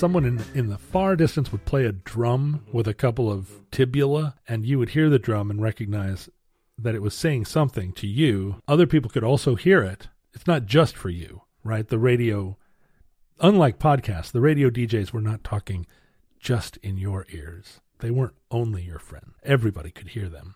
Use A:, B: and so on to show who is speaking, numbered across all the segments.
A: someone in in the far distance would play a drum with a couple of tibula, and you would hear the drum and recognize that it was saying something to you. Other people could also hear it. It's not just for you, right? The radio, unlike podcasts, the radio DJs were not talking just in your ears. They weren't only your friend. Everybody could hear them,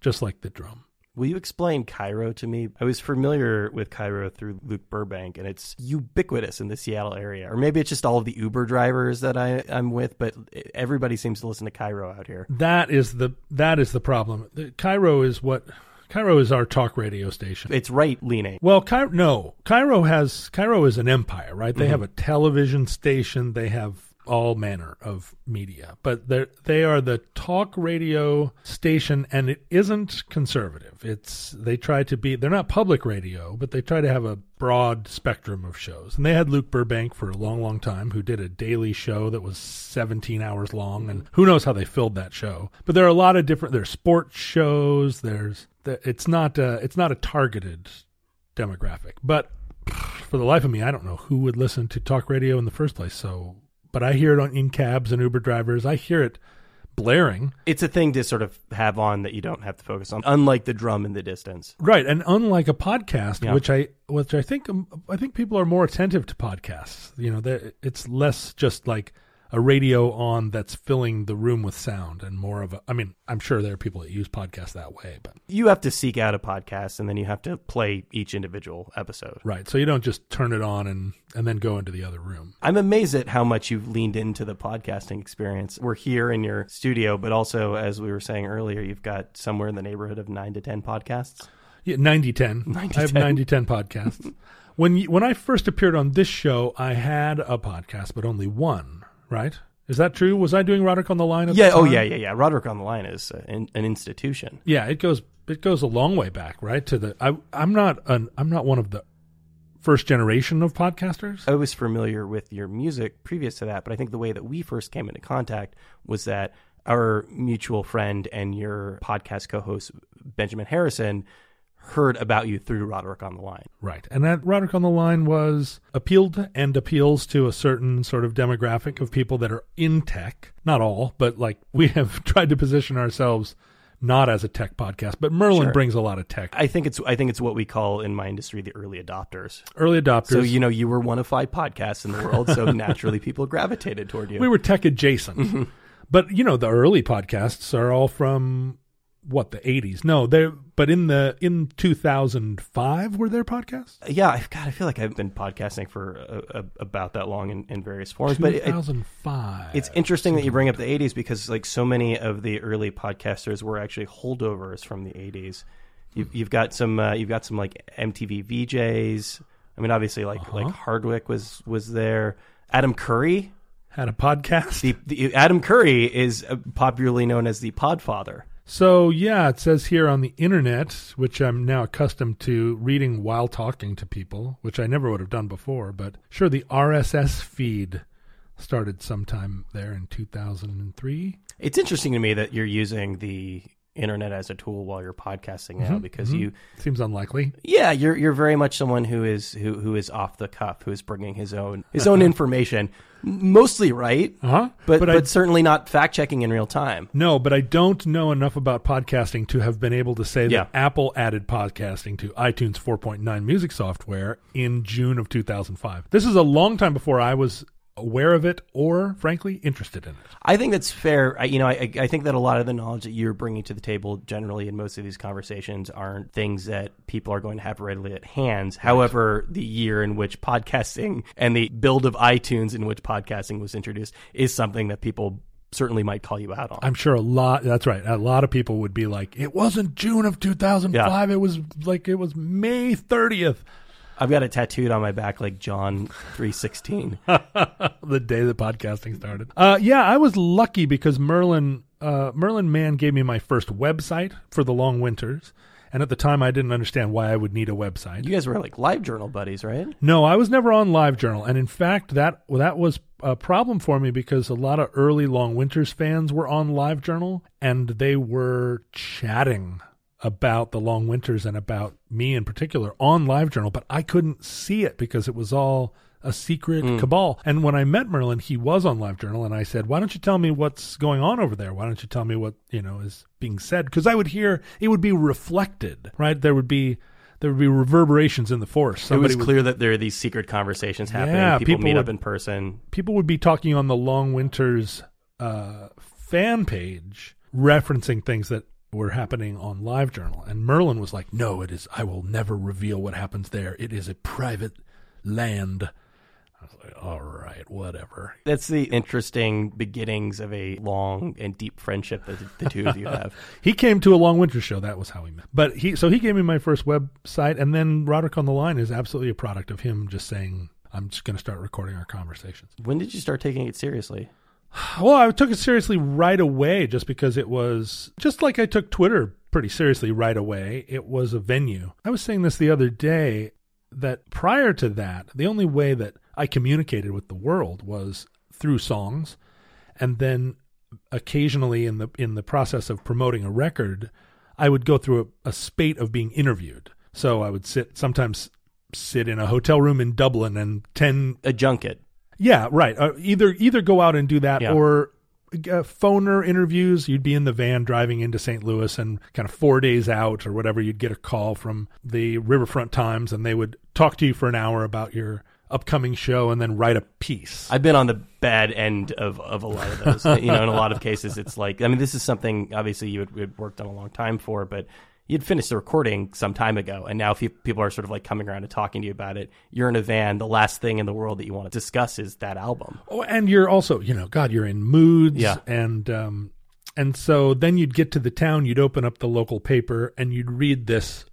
A: just like the drum.
B: Will you explain Cairo to me? I was familiar with Cairo through Luke Burbank, and it's ubiquitous in the Seattle area. Or maybe it's just all of the Uber drivers that I, I'm with, but everybody seems to listen to Cairo out here.
A: That is the that is the problem. The, KIRO is what Cairo is our talk radio station.
B: It's right leaning.
A: Well, KIRO, no, Cairo has Cairo is an empire, right? They
B: Mhm.
A: have a television station. They have all manner of media, but they are the talk radio station, and it isn't conservative. It's they try to be. They're not public radio, but they try to have a broad spectrum of shows. And they had Luke Burbank for a long, long time, who did a daily show that was 17 hours long, and who knows how they filled that show. But there are a lot of different. There's sports shows. There's it's not a, it's not a targeted demographic, but for the life of me, I don't know who would listen to talk radio in the first place. So, but I hear it on in cabs and Uber drivers. I hear it blaring.
B: It's a thing to sort of have on that you don't have to focus on, unlike the drum in the distance.
A: Right, and unlike a podcast,
B: Yeah.
A: which I which I think um, I think people are more attentive to podcasts. You know, it's less just like a radio on that's filling the room with sound, and more of a. I mean, I'm sure there are people that use podcasts that way, but
B: You have to seek out a podcast, and then you have to play each individual episode.
A: right. So you don't just turn it on and and then go into the other room.
B: I'm amazed at how much you've leaned into the podcasting experience. We're here in your studio, but also, as we were saying earlier, you've got somewhere in the neighborhood of nine to 10 podcasts.
A: Yeah, 90 10.
B: 90
A: I have
B: 10.
A: 90 10 podcasts. when you, when I first appeared on this show, I had a podcast, but only one, right? Is that true? Was I doing Roderick on the line?
B: Yeah, oh, yeah, yeah, yeah. Roderick on the Line is uh, an, an institution.
A: Yeah, it goes it goes a long way back, right? To the I I'm not an I'm not one of the first generation of podcasters.
B: I was familiar with your music previous to that, but I think the way that we first came into contact was that our mutual friend and your podcast co-host Benjamin Harrison heard about you through Roderick on the Line.
A: Right. And that Roderick on the Line was appealed and appeals to a certain sort of demographic of people that are in tech. Not all, but like we have tried to position ourselves not as a tech podcast, but Merlin
B: Sure.
A: brings a lot of tech.
B: I think it's I think it's what we call in my industry the early adopters.
A: Early adopters.
B: So you know you were one of five podcasts in the world, so naturally people gravitated toward you.
A: we were tech adjacent. Mm-hmm. But you know, the early podcasts are all from what the 80s. No, they but in the in 2005 were there podcasts?
B: yeah, I, God, I feel like I've been podcasting for uh, uh, about that long in, in various forms. But it,
A: 2005.
B: it's interesting that you bring up the 80s because like so many of the early podcasters were actually holdovers from the 80s. You've, you've got some uh, you've got some like MTV VJs. I mean, obviously like
A: Uh-huh.
B: like Hardwick was was there. Adam Curry,
A: had a podcast.
B: the, the Adam Curry is uh, popularly known as the Podfather.
A: So yeah, it says here on the internet, which I'm now accustomed to reading while talking to people, which I never would have done before, but sure the RSS feed started sometime there in 2003.
B: It's interesting to me that you're using the internet as a tool while you're podcasting now
A: Mhm,
B: because
A: mhm.
B: you
A: Seems unlikely.
B: yeah you're you're very much someone who is who who is off the cuff who is bringing his own his own information mostly right
A: Uh-huh.
B: but
A: But
B: but,
A: I-
B: certainly not fact checking in real time
A: No, but I don't know enough about podcasting to have been able to say
B: Yeah.
A: that Apple added podcasting to iTunes 4.9 music software in June of 2005. This is a long time before I was aware of it or, frankly, interested in it.
B: I think that's fair. I, you know, I, I think that a lot of the knowledge that you're bringing to the table, generally in most of these conversations, aren't things that people are going to have readily at hands. However, the year in which podcasting and the build of iTunes in which podcasting was introduced is something that people certainly might call you out on.
A: I'm sure a lot. That's right. A lot of people would be like, "It wasn't June of 2005. It was like it was May 30th,
B: I've got it tattooed on my back like John three sixteen.
A: the day the podcasting started." Uh, yeah, I was lucky because Merlin uh, Merlin Mann gave me my first website for the long winters, and at the time I didn't understand why I would need a website.
B: You guys were like live journal buddies, right?
A: No, I was never on LiveJournal, and in fact, that that was a problem for me because a lot of early Long Winters fans were on LiveJournal, and they were chatting about the Long Winters and about me in particular on LiveJournal, but I couldn't see it because it was all a secret cabal. And when I met Merlin, he was on LiveJournal, and I said, "Why don't you tell me what's going on over there? Why don't you tell me what you know is being said?" Because I would hear it would be reflected, right? There would be there would be reverberations in the force.
B: It
A: Somebody
B: was
A: would-
B: clear that there are these secret conversations happening.
A: Yeah,
B: people,
A: people
B: meet up
A: would-
B: in person.
A: people would be talking on the Long Winters uh, fan page, referencing things that were happening on LiveJournal. And Merlin was like, "No, it is. I will never reveal what happens there. It is a private land." I was like, "All right, whatever."
B: That's the interesting beginnings of a long and deep friendship that the, the two of you have.
A: He came to a Long Winter show. That was how we met. But he, so he gave me my first website, and then Roderick on the Line is absolutely a product of him just saying, "I'm just going to start recording our conversations."
B: When did you start taking it seriously?
A: Well, I took it seriously right away just because it was just like I took Twitter pretty seriously right away. It was a venue. I was saying this the other day that prior to that, the only way that I communicated with the world was through songs and then occasionally in the in the process of promoting a record, I would go through a, a spate of being interviewed. So I would sit sometimes sit in a hotel room in Dublin and 10
B: A junket.
A: Yeah, right. Uh, either either go out and do that,
B: Yeah.
A: or uh, phoner interviews. You'd be in the van driving into St. Louis, and kind of four days out or whatever, you'd get a call from the Riverfront Times, and they would talk to you for an hour about your upcoming show, and then write a piece.
B: I've been on the bad end of, of a lot of those. you know, in a lot of cases, it's like, I mean, this is something obviously you had, you had worked on a long time for, but you'd finished the recording some time ago. And now if people are sort of like coming around and talking to you about it, you're in a van. The last thing in the world that you want to discuss is that album.
A: Oh, and you're also, you know, God, you're in moods,
B: Yeah.
A: and um, and so then you'd get to the town, you'd open up the local paper, and you'd read this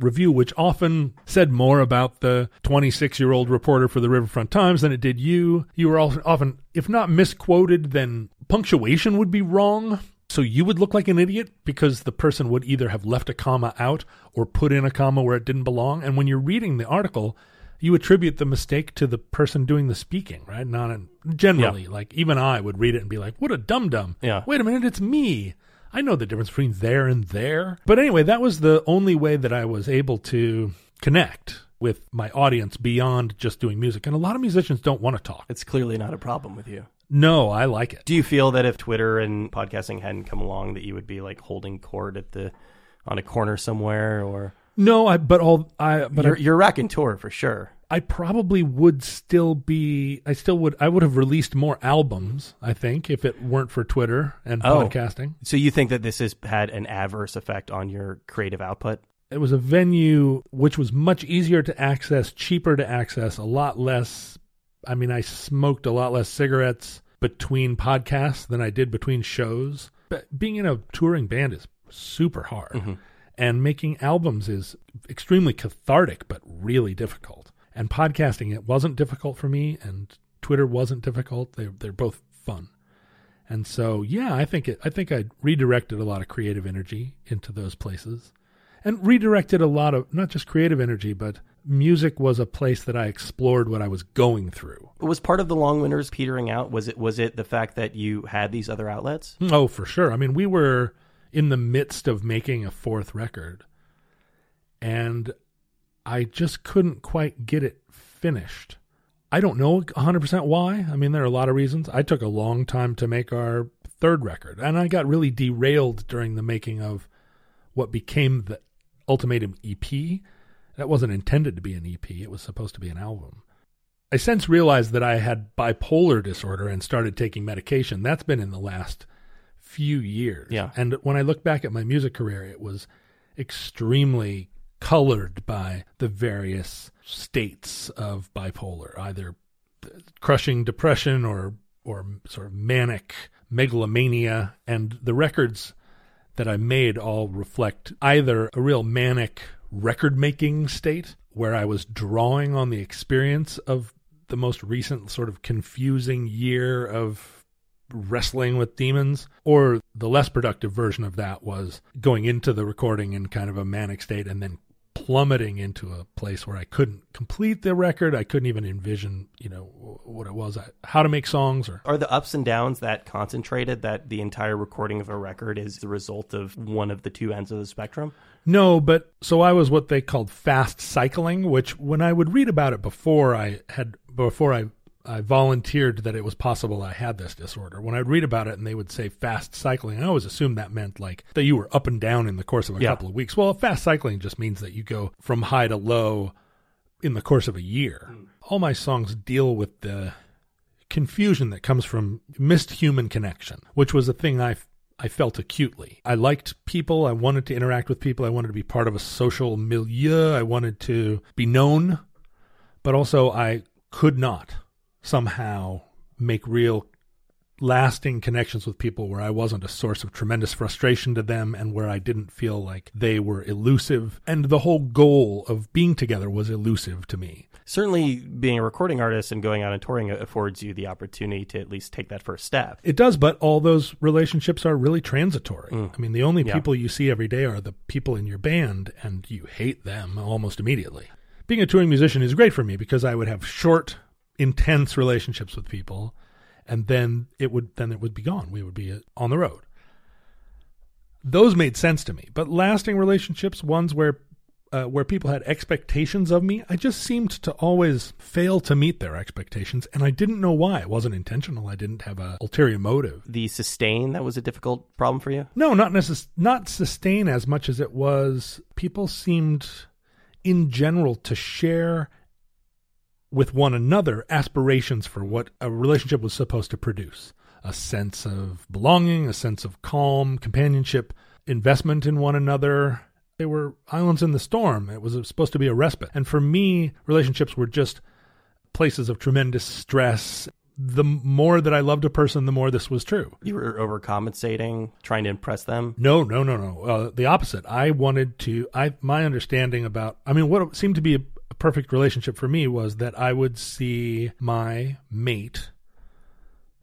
A: review, which often said more about the 26 year old reporter for the Riverfront Times than it did you. You were often, if not misquoted, then punctuation would be wrong. So you would look like an idiot because the person would either have left a comma out or put in a comma where it didn't belong. And when you're reading the article, you attribute the mistake to the person doing the speaking, right? Not in, generally, like even I would read it and be like, "What a dum dum!"
B: Yeah.
A: Wait a minute, it's me. I know the difference between there and there. But anyway, that was the only way that I was able to connect with my audience beyond just doing music. And a lot of musicians don't want to talk.
B: It's clearly not a problem with you.
A: No, I like it.
B: Do you feel that if Twitter and podcasting hadn't come along, that you would be like holding court at the on a corner somewhere, or
A: No, I but all I but
B: you're,
A: I,
B: you're racking tour for sure?
A: I probably would still be I still would I would have released more albums, I think, if it weren't for Twitter and
B: Oh.
A: podcasting.
B: So you think that this has had an adverse effect on your creative output?
A: It was a venue which was much easier to access, cheaper to access, a lot less I mean, I smoked a lot less cigarettes between podcasts than I did between shows. But being in a touring band is super hard. Mm-hmm. And making albums is extremely cathartic, but really difficult. And podcasting, it wasn't difficult for me, and Twitter wasn't difficult. They, they're both fun. And so, yeah, I think it, I think I redirected a lot of creative energy into those places, and redirected a lot of not just creative energy, but music was a place that I explored what I was going through.
B: Was part of the long winters petering out? Was it was it the fact that you had these other outlets?
A: Mm, oh, for sure. I mean, we were in the midst of making a fourth record, and I just couldn't quite get it finished. I don't know 100% why. I mean, there are a lot of reasons. I took a long time to make our third record, and I got really derailed during the making of what became the Ultimatum EP. That wasn't intended to be an EP, it was supposed to be an album. I since realized that I had bipolar disorder and started taking medication. That's been in the last few years.
B: Yeah.
A: And when I look back at my music career, it was extremely colored by the various states of bipolar, either crushing depression or or sort of manic megalomania and the records that I made all reflect either a real manic record making state where I was drawing on the experience of the most recent sort of confusing year of wrestling with demons, or the less productive version of that was going into the recording in kind of a manic state and then plummeting into a place where I couldn't complete the record. I couldn't even envision, you know, what it was, how to make songs or
B: Are the ups and downs that concentrated that the entire recording of a record is the result of one of the two ends of the spectrum?
A: No, but so I was what they called fast cycling, which when I would read about it before I had before I I volunteered that it was possible I had this disorder. When I'd read about it and they would say fast cycling, I always assumed that meant like that you were up and down in the course of a
B: Yeah.
A: couple of weeks. Well, fast cycling just means that you go from high to low in the course of a year. Hmm. All my songs deal with the confusion that comes from missed human connection, which was a thing I I felt acutely. I liked people. I wanted to interact with people. I wanted to be part of a social milieu. I wanted to be known, but also I could not somehow make real lasting connections with people where I wasn't a source of tremendous frustration to them and where I didn't feel like they were elusive. And the whole goal of being together was elusive to me.
B: Certainly, being a recording artist and going out and touring affords you the opportunity to at least take that first step.
A: It does, but all those relationships are really transitory. Mm. I mean, the only
B: Yeah.
A: people you see every day are the people in your band, and you hate them almost immediately. Being a touring musician is great for me because I would have short, intense relationships with people, and then it would then it would be gone. We would be uh, on the road. Those made sense to me, but lasting relationships, ones where uh, where people had expectations of me, I just seemed to always fail to meet their expectations, and I didn't know why. It wasn't intentional. I didn't have a ulterior motive.
B: The sustain that was a difficult problem for you.
A: No, not necess- not sustain as much as it was. People seemed, in general, to share with one another aspirations for what a relationship was supposed to produce: a sense of belonging, a sense of calm, companionship, investment in one another. They were islands in the storm. It was supposed to be a respite, and for me, relationships were just places of tremendous stress. The more that I loved a person, the more this was true.
B: You were overcompensating, trying to impress them.
A: No, no, no, no. Uh, the opposite. I wanted to. I my understanding about. I mean, what seemed to be perfect relationship for me was that I would see my mate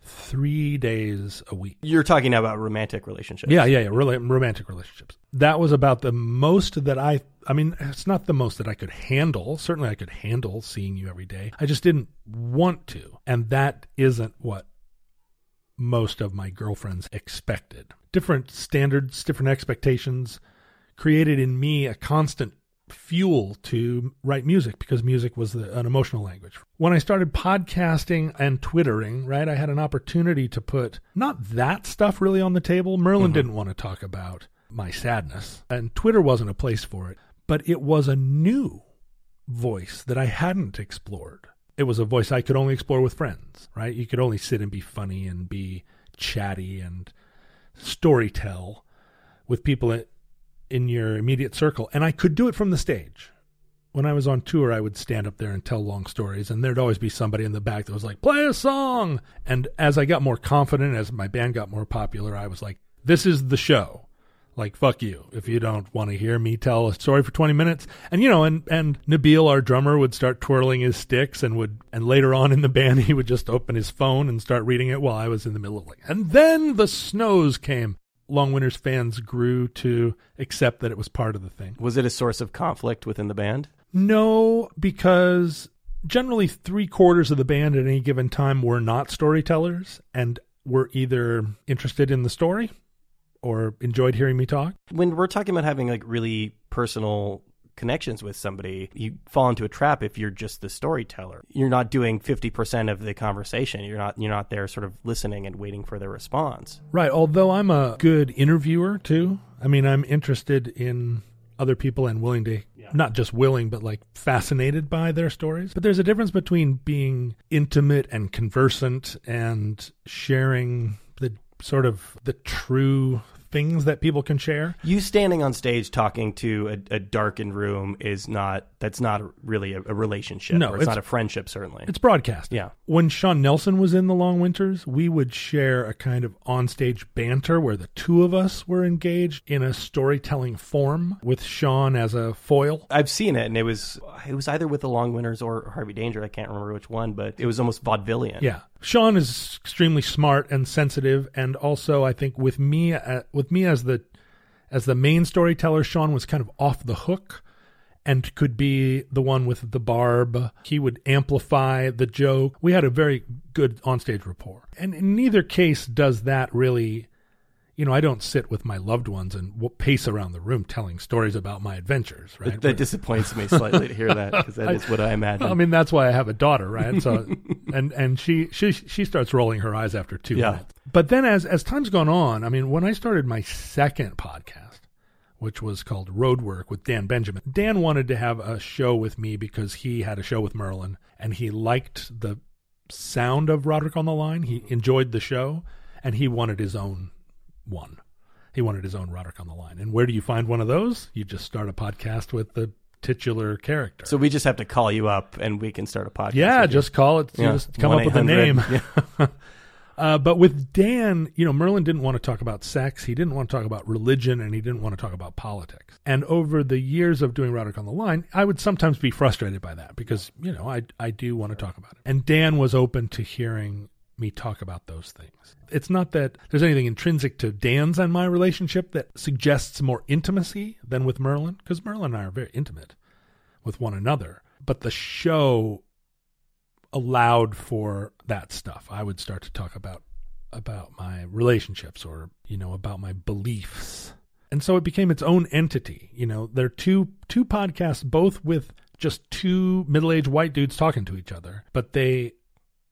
A: three days a week.
B: You're talking about romantic relationships.
A: Yeah, yeah, yeah. Really, romantic relationships. That was about the most that I. I mean, it's not the most that I could handle. Certainly, I could handle seeing you every day. I just didn't want to, and that isn't what most of my girlfriends expected. Different standards, different expectations created in me a constant fuel to write music because music was the, an emotional language. When I started podcasting and twittering, right, I had an opportunity to put not that stuff really on the table. Merlin mm-hmm. didn't want to talk about my sadness, and Twitter wasn't a place for it, but it was a new voice that I hadn't explored. It was a voice I could only explore with friends, right? You could only sit and be funny and be chatty and storytell with people in- your immediate circle. And I could do it from the stage. When I was on tour, I would stand up there and tell long stories, and there'd always be somebody in the back that was like, play a song. And as I got more confident, as my band got more popular, I was like, this is the show. Like, fuck you. If you don't want to hear me tell a story for 20 minutes. And, you know, and, and Nabil, our drummer, would start twirling his sticks and would, and later on in the band, he would just open his phone and start reading it while I was in the middle of like, and then the snows came. Long Winters fans grew to accept that it was part of the thing.
B: Was it a source of conflict within the band?
A: No, because generally three quarters of the band at any given time were not storytellers and were either interested in the story or enjoyed hearing me talk.
B: When we're talking about having like really personal connections with somebody, you fall into a trap if you're just the storyteller. You're not doing 50% of the conversation. You're not you're not there sort of listening and waiting for their response.
A: Right. Although I'm a good interviewer too. I mean, I'm interested in other people and willing to, not just willing, but like fascinated by their stories. But there's a difference between being intimate and conversant and sharing the sort of the true things that people can share.
B: You standing on stage talking to a, a darkened room is not that's not really a, a relationship.
A: No,
B: or it's,
A: it's-
B: not a friendship certainly.
A: It's broadcast.
B: Yeah.
A: When Sean Nelson was in the Long Winters, we would share a kind of onstage banter where the two of us were engaged in a storytelling form with Sean as a foil.
B: I've seen it, and it was it was either with the Long Winters or Harvey Danger. I can't remember which one, but it was almost vaudevillian.
A: Yeah. Sean is extremely smart and sensitive and also I think with me uh, with me as the as the main storyteller Sean was kind of off the hook and could be the one with the barb. He would amplify the joke. We had a very good onstage rapport. And in neither case does that really you know, I don't sit with my loved ones and pace around the room telling stories about my adventures, right?
B: That, that disappoints me slightly to hear that because that is what I imagine.
A: I mean, that's why I have a daughter, right? So, and and she she she starts rolling her eyes after two
B: Yeah.
A: minutes. But then, as as time's gone on, I mean, when I started my second podcast, which was called Roadwork with Dan Benjamin, Dan wanted to have a show with me because he had a show with Merlin and he liked the sound of Roderick on the Line. He enjoyed the show, and he wanted his own one. He wanted his own Roderick on the Line. And where do you find one of those? You just start a podcast with the titular character.
B: so we just have to call you up and we can start a podcast.
A: Yeah, just call it.
B: Yeah,
A: Just come up with a name.
B: Yeah.
A: Uh, but with Dan, you know, Merlin didn't want to talk about sex. He didn't want to talk about religion, and he didn't want to talk about politics. And over the years of doing Roderick on the Line, I would sometimes be frustrated by that because you know I I do want to talk about it. And Dan was open to hearing me talk about those things. It's not that there's anything intrinsic to Dan's and my relationship that suggests more intimacy than with Merlin, because Merlin and I are very intimate with one another. But the show allowed for that stuff. I would start to talk about about my relationships or you know about my beliefs. And so it became its own entity. You know, there are two two podcasts both with just two middle-aged white dudes talking to each other, but they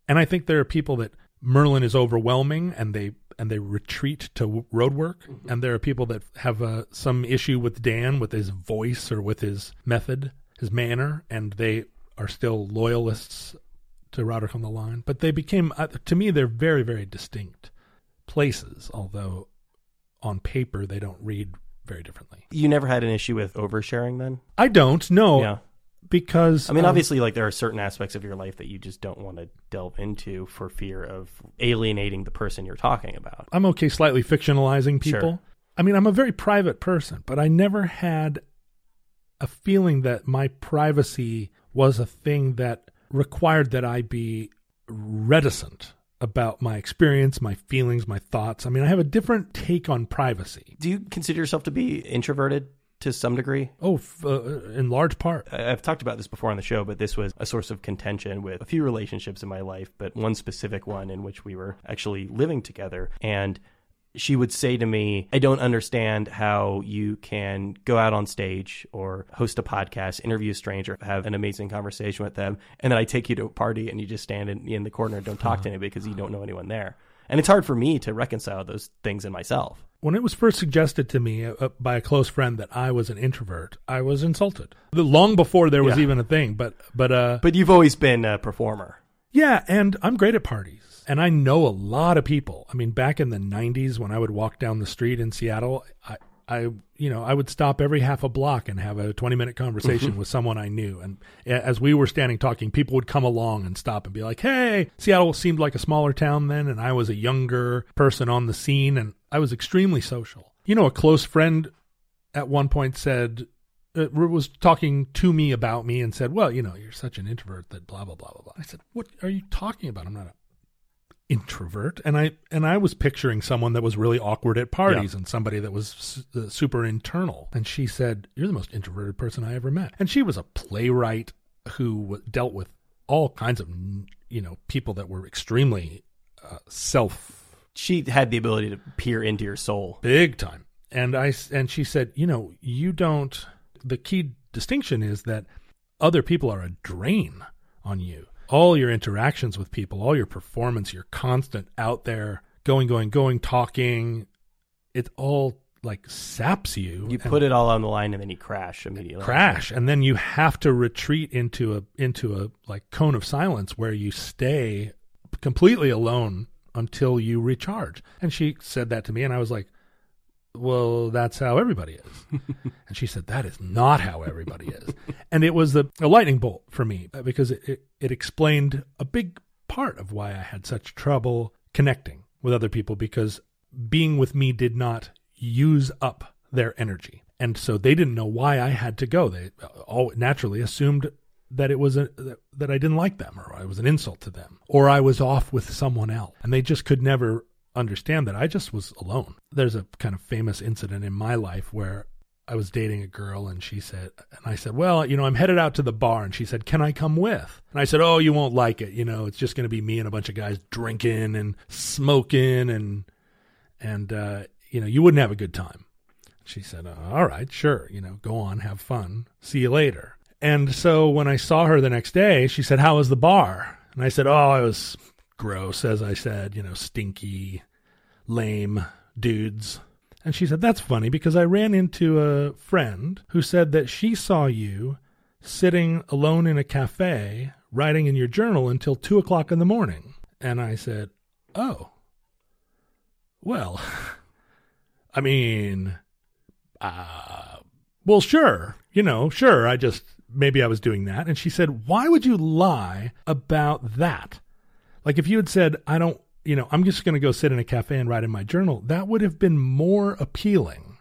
A: and I think there are people that Merlin is overwhelming and they and they retreat to road work and there are people that have uh, some issue with Dan with his voice or with his method, his manner and they are still loyalists to Roderick on the Line, but they became uh, to me they're very very distinct places, although on paper they don't read very differently.
B: You never had an issue with oversharing then?
A: I don't No.
B: Yeah.
A: Because
B: I mean,
A: um,
B: obviously, like there are certain aspects of your life that you just don't want to delve into for fear of alienating the person you're talking about.
A: I'm okay slightly fictionalizing people.
B: Sure.
A: I mean, I'm a very private person, but I never had a feeling that my privacy was a thing that required that I be reticent about my experience, my feelings, my thoughts. I mean, I have a different take on privacy.
B: Do you consider yourself to be introverted to some degree?
A: Oh, f- uh, in large part.
B: I've talked about this before on the show, but this was a source of contention with a few relationships in my life, but one specific one in which we were actually living together. And she would say to me, I don't understand how you can go out on stage or host a podcast, interview a stranger, have an amazing conversation with them, and then I take you to a party and you just stand in, in the corner and don't talk to anybody because you don't know anyone there. And it's hard for me to reconcile those things in myself.
A: When it was first suggested to me uh, by a close friend that I was an introvert, I was insulted. Long before there was
B: Yeah.
A: even a thing, but but uh
B: But you've always been a performer.
A: Yeah, and I'm great at parties. And I know a lot of people. I mean, back in the 90s when I would walk down the street in Seattle, I I you know, I would stop every half a block and have a 20-minute conversation with someone I knew. And as we were standing talking, people would come along and stop and be like, "Hey, Seattle seemed like a smaller town then and I was a younger person on the scene and I was extremely social." You know, a close friend at one point said uh, was talking to me about me and said, "Well, you know, you're such an introvert that blah blah blah blah blah." I said, "What are you talking about? I'm not an introvert." And I and I was picturing someone that was really awkward at parties and somebody that was s- uh, super internal. And she said, "You're the most introverted person I ever met." And she was a playwright who dealt with all kinds of you know people that were extremely uh, self
B: She had the ability to peer into your soul.
A: big time and i and she said you know you don't the key distinction is that other people are a drain on you all your interactions with people all your performance your constant out there going going going talking it all like saps you
B: You put it all on the line and then you crash immediately.
A: crash and then you have to retreat into a into a like cone of silence where you stay completely alone until you recharge and she said that to me and i was like well that's how everybody is. And she said that is not how everybody is. And it was a, a lightning bolt for me uh, because it, it, it explained a big part of why i had such trouble connecting with other people because being with me did not use up their energy. And so they didn't know why i had to go. They all naturally assumed that it was a that I didn't like them or I was an insult to them or I was off with someone else. And they just could never understand that I just was alone. There's a kind of famous incident in my life where I was dating a girl and she said, and I said, well, you know, I'm headed out to the bar. And she said, can I come with? And I said, oh, you won't like it. You know, it's just going to be me and a bunch of guys drinking and smoking and, and, uh, you know, you wouldn't have a good time. She said, uh, all right, sure. You know, go on, have fun. See you later. And so when I saw her the next day, she said, how was the bar? And I said, oh, it was gross, as I said, you know, stinky, lame dudes. And she said, That's funny because I ran into a friend who said that she saw you sitting alone in a cafe writing in your journal until two o'clock in the morning. And I said, Oh, well, I mean, uh, well, sure, you know, sure. I just, maybe I was doing that. And she said, Why would you lie about that? Like if you had said, I don't you know, I'm just going to go sit in a cafe and write in my journal, that would have been more appealing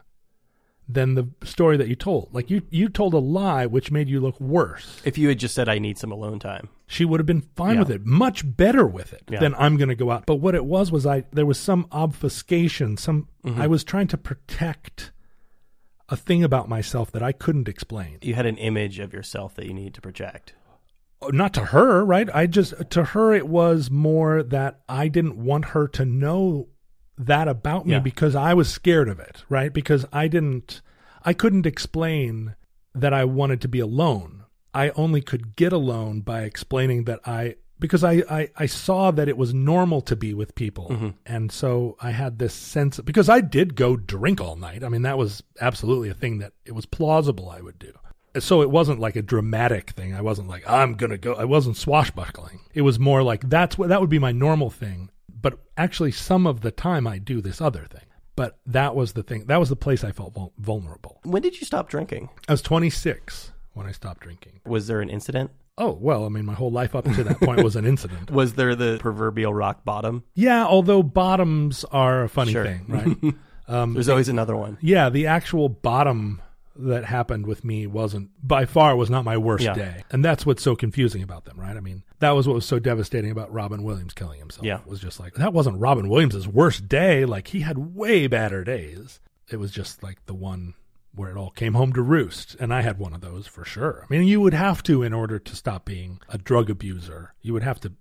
A: than the story that you told. Like you, you told a lie which made you look worse.
B: If you had just said, I need some alone time,
A: she would have been fine
B: Yeah.
A: with it, much better with it
B: Yeah.
A: than I'm going to go out. But what it was was I there was some obfuscation, some
B: Mm-hmm.
A: I was trying to protect a thing about myself that I couldn't explain.
B: you had an image of yourself that you need to project.
A: Oh, not to her, right? I just to her it was more that I didn't want her to know that about me
B: Yeah.
A: because I was scared of it, right? Because I didn't I couldn't explain that I wanted to be alone. I only could get alone by explaining that I because I, I, I saw that it was normal to be with people. Mm-hmm. And so I had this sense because I did go drink all night. I mean, that was absolutely a thing that it was plausible I would do so it wasn't like a dramatic thing. I wasn't like I'm gonna go. I wasn't swashbuckling. It was more like that's what that would be my normal thing. But actually, some of the time I do this other thing. But that was the thing. That was the place I felt vul- vulnerable.
B: When did you stop drinking?
A: I was 26 when I stopped drinking.
B: Was there an incident?
A: Oh well, I mean, my whole life up to that point was an incident.
B: Was there the proverbial rock bottom?
A: Yeah, although bottoms are a funny
B: Sure.
A: thing, right? um,
B: There's always another one.
A: yeah, the actual bottom that happened with me wasn't by far was not my worst
B: Yeah.
A: day. And that's what's so confusing about them, right? I mean, that was what was so devastating about Robin Williams killing himself.
B: Yeah.
A: It was just like that wasn't Robin Williams's worst day. Like he had way badder days. It was just like the one where it all came home to roost. And I had one of those for sure. I mean, you would have to in order to stop being a drug abuser. You would have to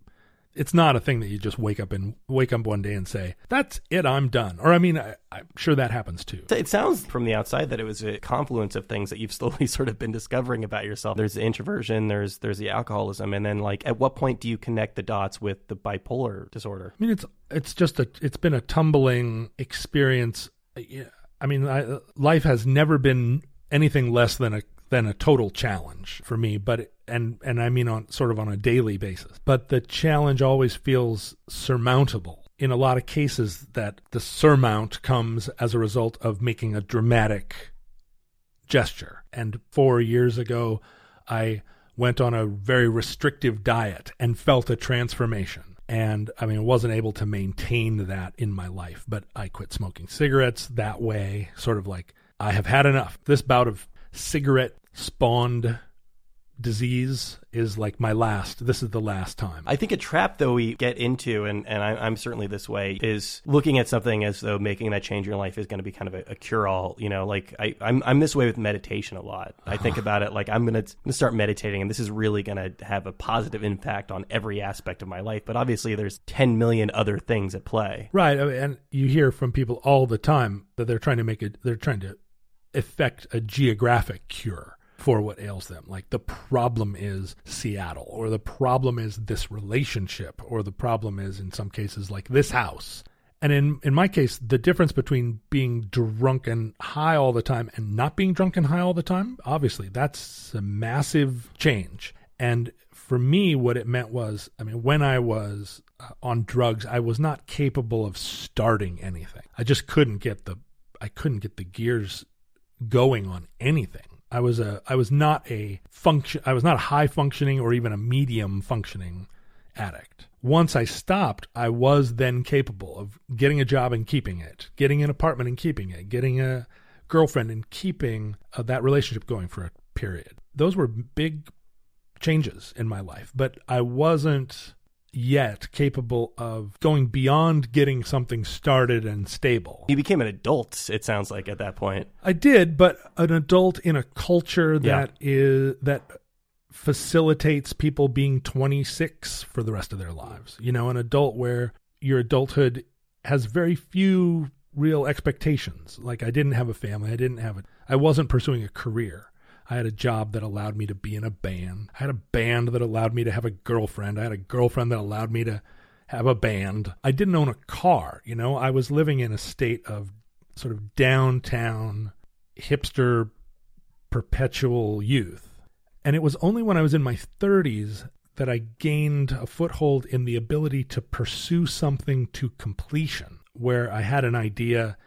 A: it's not a thing that you just wake up and wake up one day and say, "That's it, I'm done." Or I mean, I, I'm sure that happens too.
B: It sounds from the outside that it was a confluence of things that you've slowly sort of been discovering about yourself. There's the introversion, there's there's the alcoholism, and then like at what point do you connect the dots with the bipolar disorder?
A: I mean, it's it's just a it's been a tumbling experience. I mean, I, life has never been anything less than a than a total challenge for me. But and and I mean on sort of on a daily basis. But the challenge always feels surmountable. In a lot of cases, that the surmount comes as a result of making a dramatic gesture. And four years ago, I went on a very restrictive diet and felt a transformation. And I mean, wasn't able to maintain that in my life, but I quit smoking cigarettes that way, sort of like, I have had enough. This bout of cigarette spawned disease is like my last. This is the last time.
B: I think a trap though we get into, and, and I, I'm certainly this way, is looking at something as though making that change in your life is going to be kind of a, a cure all. You know, like I, I'm I'm this way with meditation a lot. I think about it like I'm gonna, gonna start meditating, and this is really going to have a positive impact on every aspect of my life. But obviously, there's 10 million other things at play.
A: Right, and you hear from people all the time that they're trying to make it. They're trying to effect a geographic cure for what ails them. Like the problem is Seattle, or the problem is this relationship, or the problem is in some cases like this house. And in in my case, the difference between being drunk and high all the time and not being drunk and high all the time, obviously, that's a massive change. And for me, what it meant was, I mean, when I was uh, on drugs, I was not capable of starting anything. I just couldn't get the I couldn't get the gears going on anything. I was a I was not a function I was not a high functioning or even a medium functioning addict. Once I stopped, I was then capable of getting a job and keeping it, getting an apartment and keeping it, getting a girlfriend and keeping uh, that relationship going for a period. Those were big changes in my life, but I wasn't yet capable of going beyond getting something started and stable.
B: You became an adult, it sounds like, at that point.
A: I did, but an adult in a culture that is that facilitates people being 26 for the rest of their lives. You know, an adult where your adulthood has very few real expectations. Like I didn't have a family, I didn't have a I wasn't pursuing a career. I had a job that allowed me to be in a band. I had a band that allowed me to have a girlfriend. I had a girlfriend that allowed me to have a band. I didn't own a car, you know. I was living in a state of sort of downtown hipster perpetual youth. And it was only when I was in my 30s that I gained a foothold in the ability to pursue something to completion, where I had an idea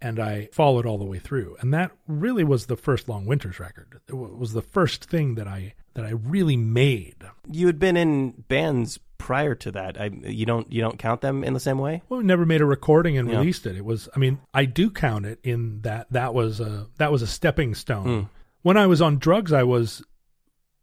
A: and I followed all the way through. And that really was the first Long Winters record. It was the first thing that I that I really made.
B: You had been in bands prior to that. I, you don't you don't count them in the same way.
A: Well, we never made a recording and
B: Yeah.
A: released it. It was I mean, I do count it in that that was a that was a stepping stone.
B: Mm.
A: When I was on drugs, I was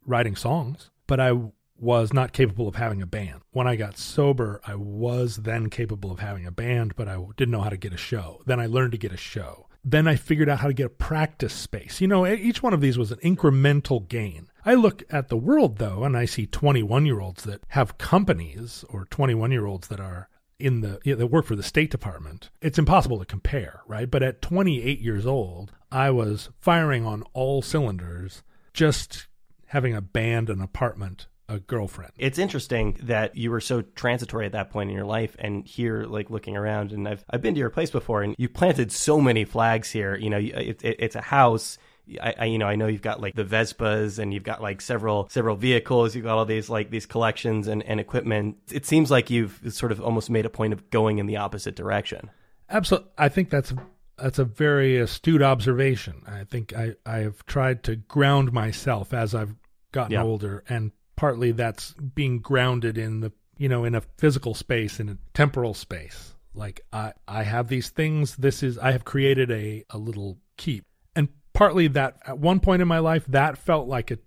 A: writing songs, but I was not capable of having a band. When I got sober, I was then capable of having a band, but I didn't know how to get a show. Then I learned to get a show. Then I figured out how to get a practice space. You know, each one of these was an incremental gain. I look at the world though, and I see 21 year olds that have companies or 21 year olds that are in the yeah, that work for the State Department. It's impossible to compare, right? But at 28 years old, I was firing on all cylinders, just having a band, an apartment, a girlfriend.
B: It's interesting that you were so transitory at that point in your life, and here, like looking around, and I've I've been to your place before, and you planted so many flags here. You know, it, it, it's a house. I, I you know I know you've got like the Vespas, and you've got like several several vehicles. You've got all these like these collections and, and equipment. It seems like you've sort of almost made a point of going in the opposite direction.
A: Absolutely, I think that's that's a very astute observation. I think I I have tried to ground myself as I've gotten
B: Yeah.
A: older, and partly that's being grounded in the you know in a physical space, in a temporal space. Like I I have these things. This is I have created a a little keep, and partly that at one point in my life that felt like a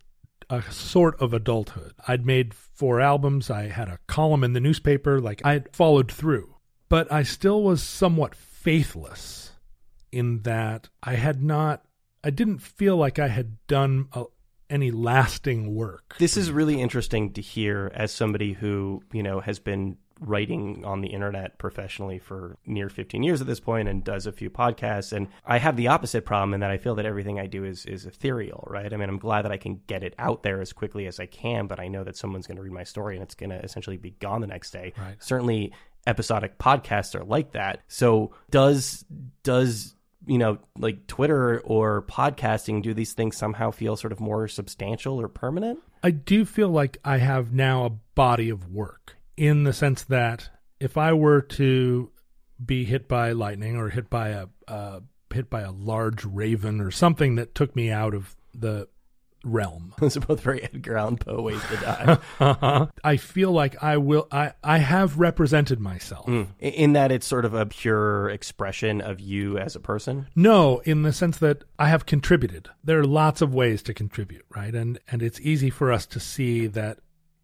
A: a sort of adulthood. I'd made four albums. I had a column in the newspaper. Like I'd followed through, but I still was somewhat faithless in that I had not, I didn't feel like I had done a, any lasting work.
B: This is really interesting to hear as somebody who, you know, has been writing on the internet professionally for near 15 years at this point and does a few podcasts and I have the opposite problem in that I feel that everything I do is is ethereal, right? I mean, I'm glad that I can get it out there as quickly as I can, but I know that someone's going to read my story and it's going to essentially be gone the next day.
A: Right.
B: Certainly episodic podcasts are like that. So does does you know, like Twitter or podcasting, do these things somehow feel sort of more substantial or permanent?
A: I do feel like I have now a body of work in the sense that if I were to be hit by lightning or hit by a uh, hit by a large raven or something that took me out of the realm,
B: Those are both very Edgar Allan Poe ways to die.
A: I feel like I will. I I have represented myself. Mm.
B: In- In that it's sort of a pure expression of you as a person.
A: No, in the sense that I have contributed. There are lots of ways to contribute, right? And and it's easy for us to see that.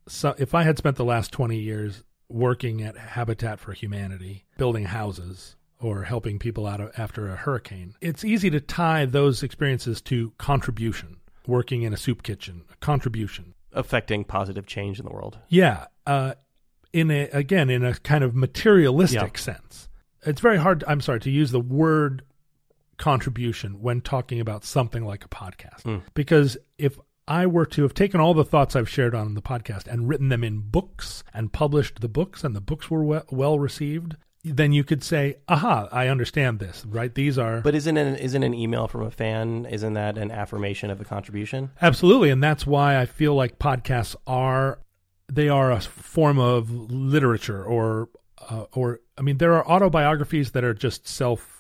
A: So if I had spent the last twenty years working at Habitat for Humanity, building houses or helping people out of, after a hurricane, it's easy to tie those experiences to contribution. Working in a soup kitchen, a contribution.
B: affecting positive change in the world.
A: Yeah, uh, in a again in a kind of materialistic
B: Yeah.
A: sense. It's very hard. I'm sorry to use the word contribution when talking about something like a podcast,
B: Mm.
A: because if I were to have taken all the thoughts I've shared on the podcast and written them in books and published the books, and the books were well, well received, then you could say, "Aha, I understand this." Right? These are
B: But isn't an isn't an email from a fan? Isn't that an affirmation of a contribution?
A: Absolutely, and that's why I feel like podcasts are they are a form of literature or uh, or I mean there are autobiographies that are just self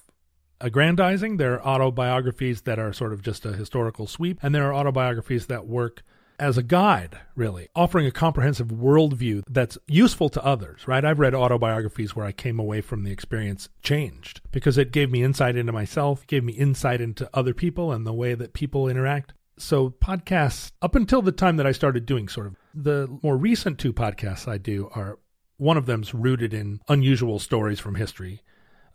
A: aggrandizing, there are autobiographies that are sort of just a historical sweep, and there are autobiographies that work as a guide, really, offering a comprehensive worldview that's useful to others, right? I've read autobiographies where I came away from the experience changed because it gave me insight into myself, gave me insight into other people and the way that people interact. So, podcasts, up until the time that I started doing sort of the more recent two podcasts I do are one of them's rooted in unusual stories from history,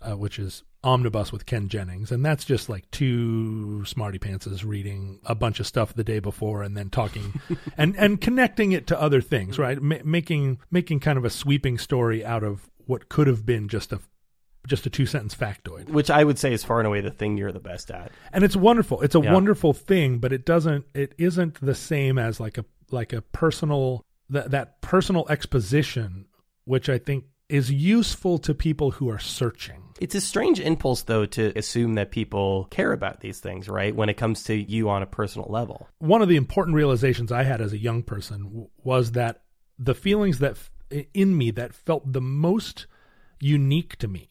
A: uh, which is Omnibus with Ken Jennings, and that's just like two smarty pantses reading a bunch of stuff the day before and then talking and and connecting it to other things, right? Ma- making making kind of a sweeping story out of what could have been just a just a two sentence factoid.
B: Which I would say is far and away the thing you're the best at.
A: And it's wonderful. It's a
B: Yeah.
A: wonderful thing, but it doesn't it isn't the same as like a like a personal that that personal exposition which I think is useful to people who are searching.
B: It's a strange impulse, though, to assume that people care about these things, right? When it comes to you on a personal level.
A: One of the important realizations I had as a young person was that the feelings that in me that felt the most unique to me,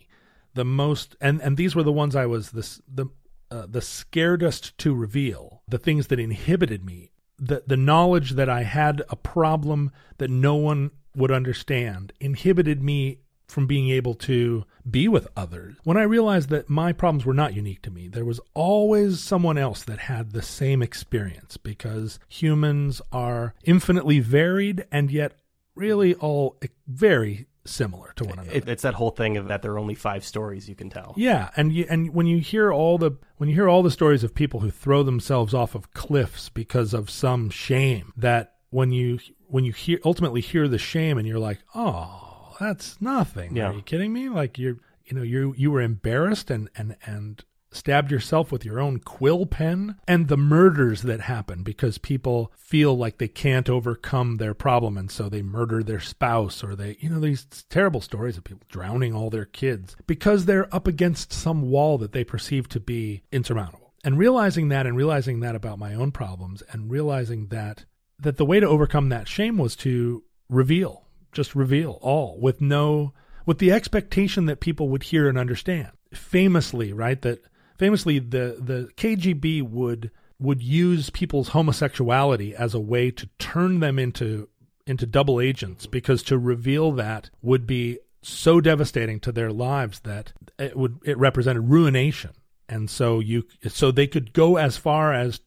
A: the most and and these were the ones I was this the uh, the scaredest to reveal, the things that inhibited me, the the knowledge that I had a problem that no one would understand inhibited me from being able to be with others. When I realized that my problems were not unique to me, there was always someone else that had the same experience because humans are infinitely varied and yet really all very similar to one another.
B: It's that whole thing of that there are only five stories you can tell.
A: Yeah, and you, and when you hear all the when you hear all the stories of people who throw themselves off of cliffs because of some shame, that when you when you hear ultimately hear the shame and you're like, oh, that's nothing.
B: Yeah.
A: Are you kidding me? Like you're you know you you were embarrassed and and and stabbed yourself with your own quill pen and the murders that happen because people feel like they can't overcome their problem and so they murder their spouse or they you know these terrible stories of people drowning all their kids because they're up against some wall that they perceive to be insurmountable and realizing that and realizing that about my own problems and realizing that that the way to overcome that shame was to reveal just reveal all with no with the expectation that people would hear and understand. Famously right that famously the the KGB would would use people's homosexuality as a way to turn them into into double agents because to reveal that would be so devastating to their lives that it would it represented ruination. And so you so they could go as far as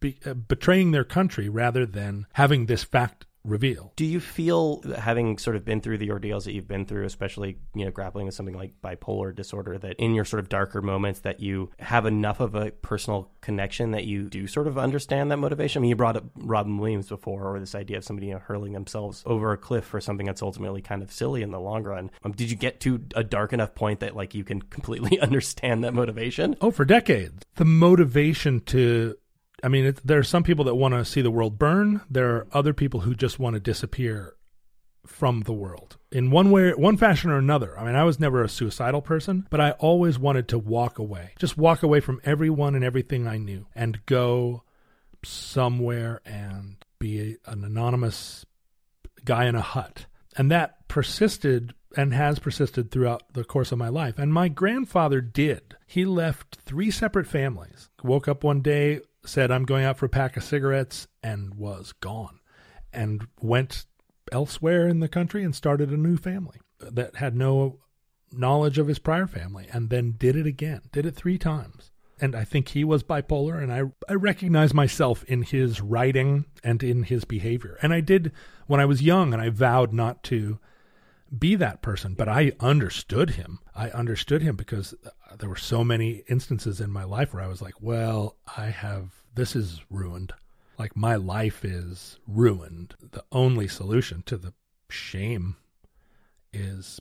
A: be, uh, betraying their country rather than having this fact revealed
B: Do you feel, having sort of been through the ordeals that you've been through, especially you know grappling with something like bipolar disorder, that in your sort of darker moments that you have enough of a personal connection that you do sort of understand that motivation? I mean, you brought up Robin Williams before, or this idea of somebody you know, hurling themselves over a cliff for something that's ultimately kind of silly in the long run. Um, did you get to a dark enough point that like you can completely understand that motivation?
A: Oh, for decades. The motivation to, I mean, it, there are some people that want to see the world burn. There are other people who just want to disappear from the world in one way, one fashion or another. I mean, I was never a suicidal person, but I always wanted to walk away, just walk away from everyone and everything I knew and go somewhere and be a, an anonymous guy in a hut. And that persisted and has persisted throughout the course of my life. And my grandfather did. He left three separate families. Woke up one day, said, I'm going out for a pack of cigarettes, and was gone. And went elsewhere in the country and started a new family that had no knowledge of his prior family and then did it again, did it three times. And I think he was bipolar, and I, I recognize myself in his writing and in his behavior. And I did when I was young, and I vowed not to be that person, but I understood him. I understood him because there were so many instances in my life where I was like, well, I have, this is ruined. Like my life is ruined. The only solution to the shame is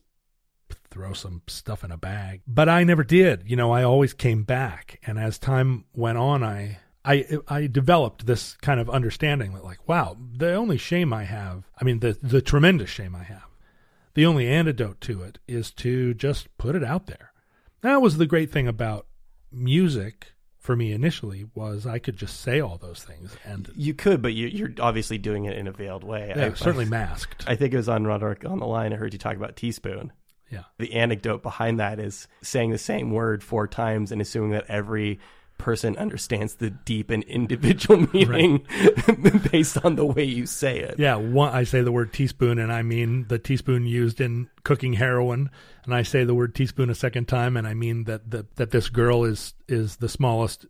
A: throw some stuff in a bag. But I never did. You know, I always came back. And as time went on, I I I developed this kind of understanding that like, wow, the only shame I have, I mean the the tremendous shame I have. The only antidote to it is to just put it out there. That was the great thing about music for me initially was I could just say all those things and
B: You could, but you, you're obviously doing it in a veiled way.
A: yeah,
B: I-
A: certainly masked.
B: I think it was on Roderick on the line. I heard you talk about teaspoon.
A: yeah.
B: The anecdote behind that is saying the same word four times and assuming that every person understands the deep and individual meaning based on the way you say it.
A: Yeah, one, I say the word teaspoon, and I mean the teaspoon used in cooking heroin. And I say the word teaspoon a second time, and I mean that that, that this girl is is the smallest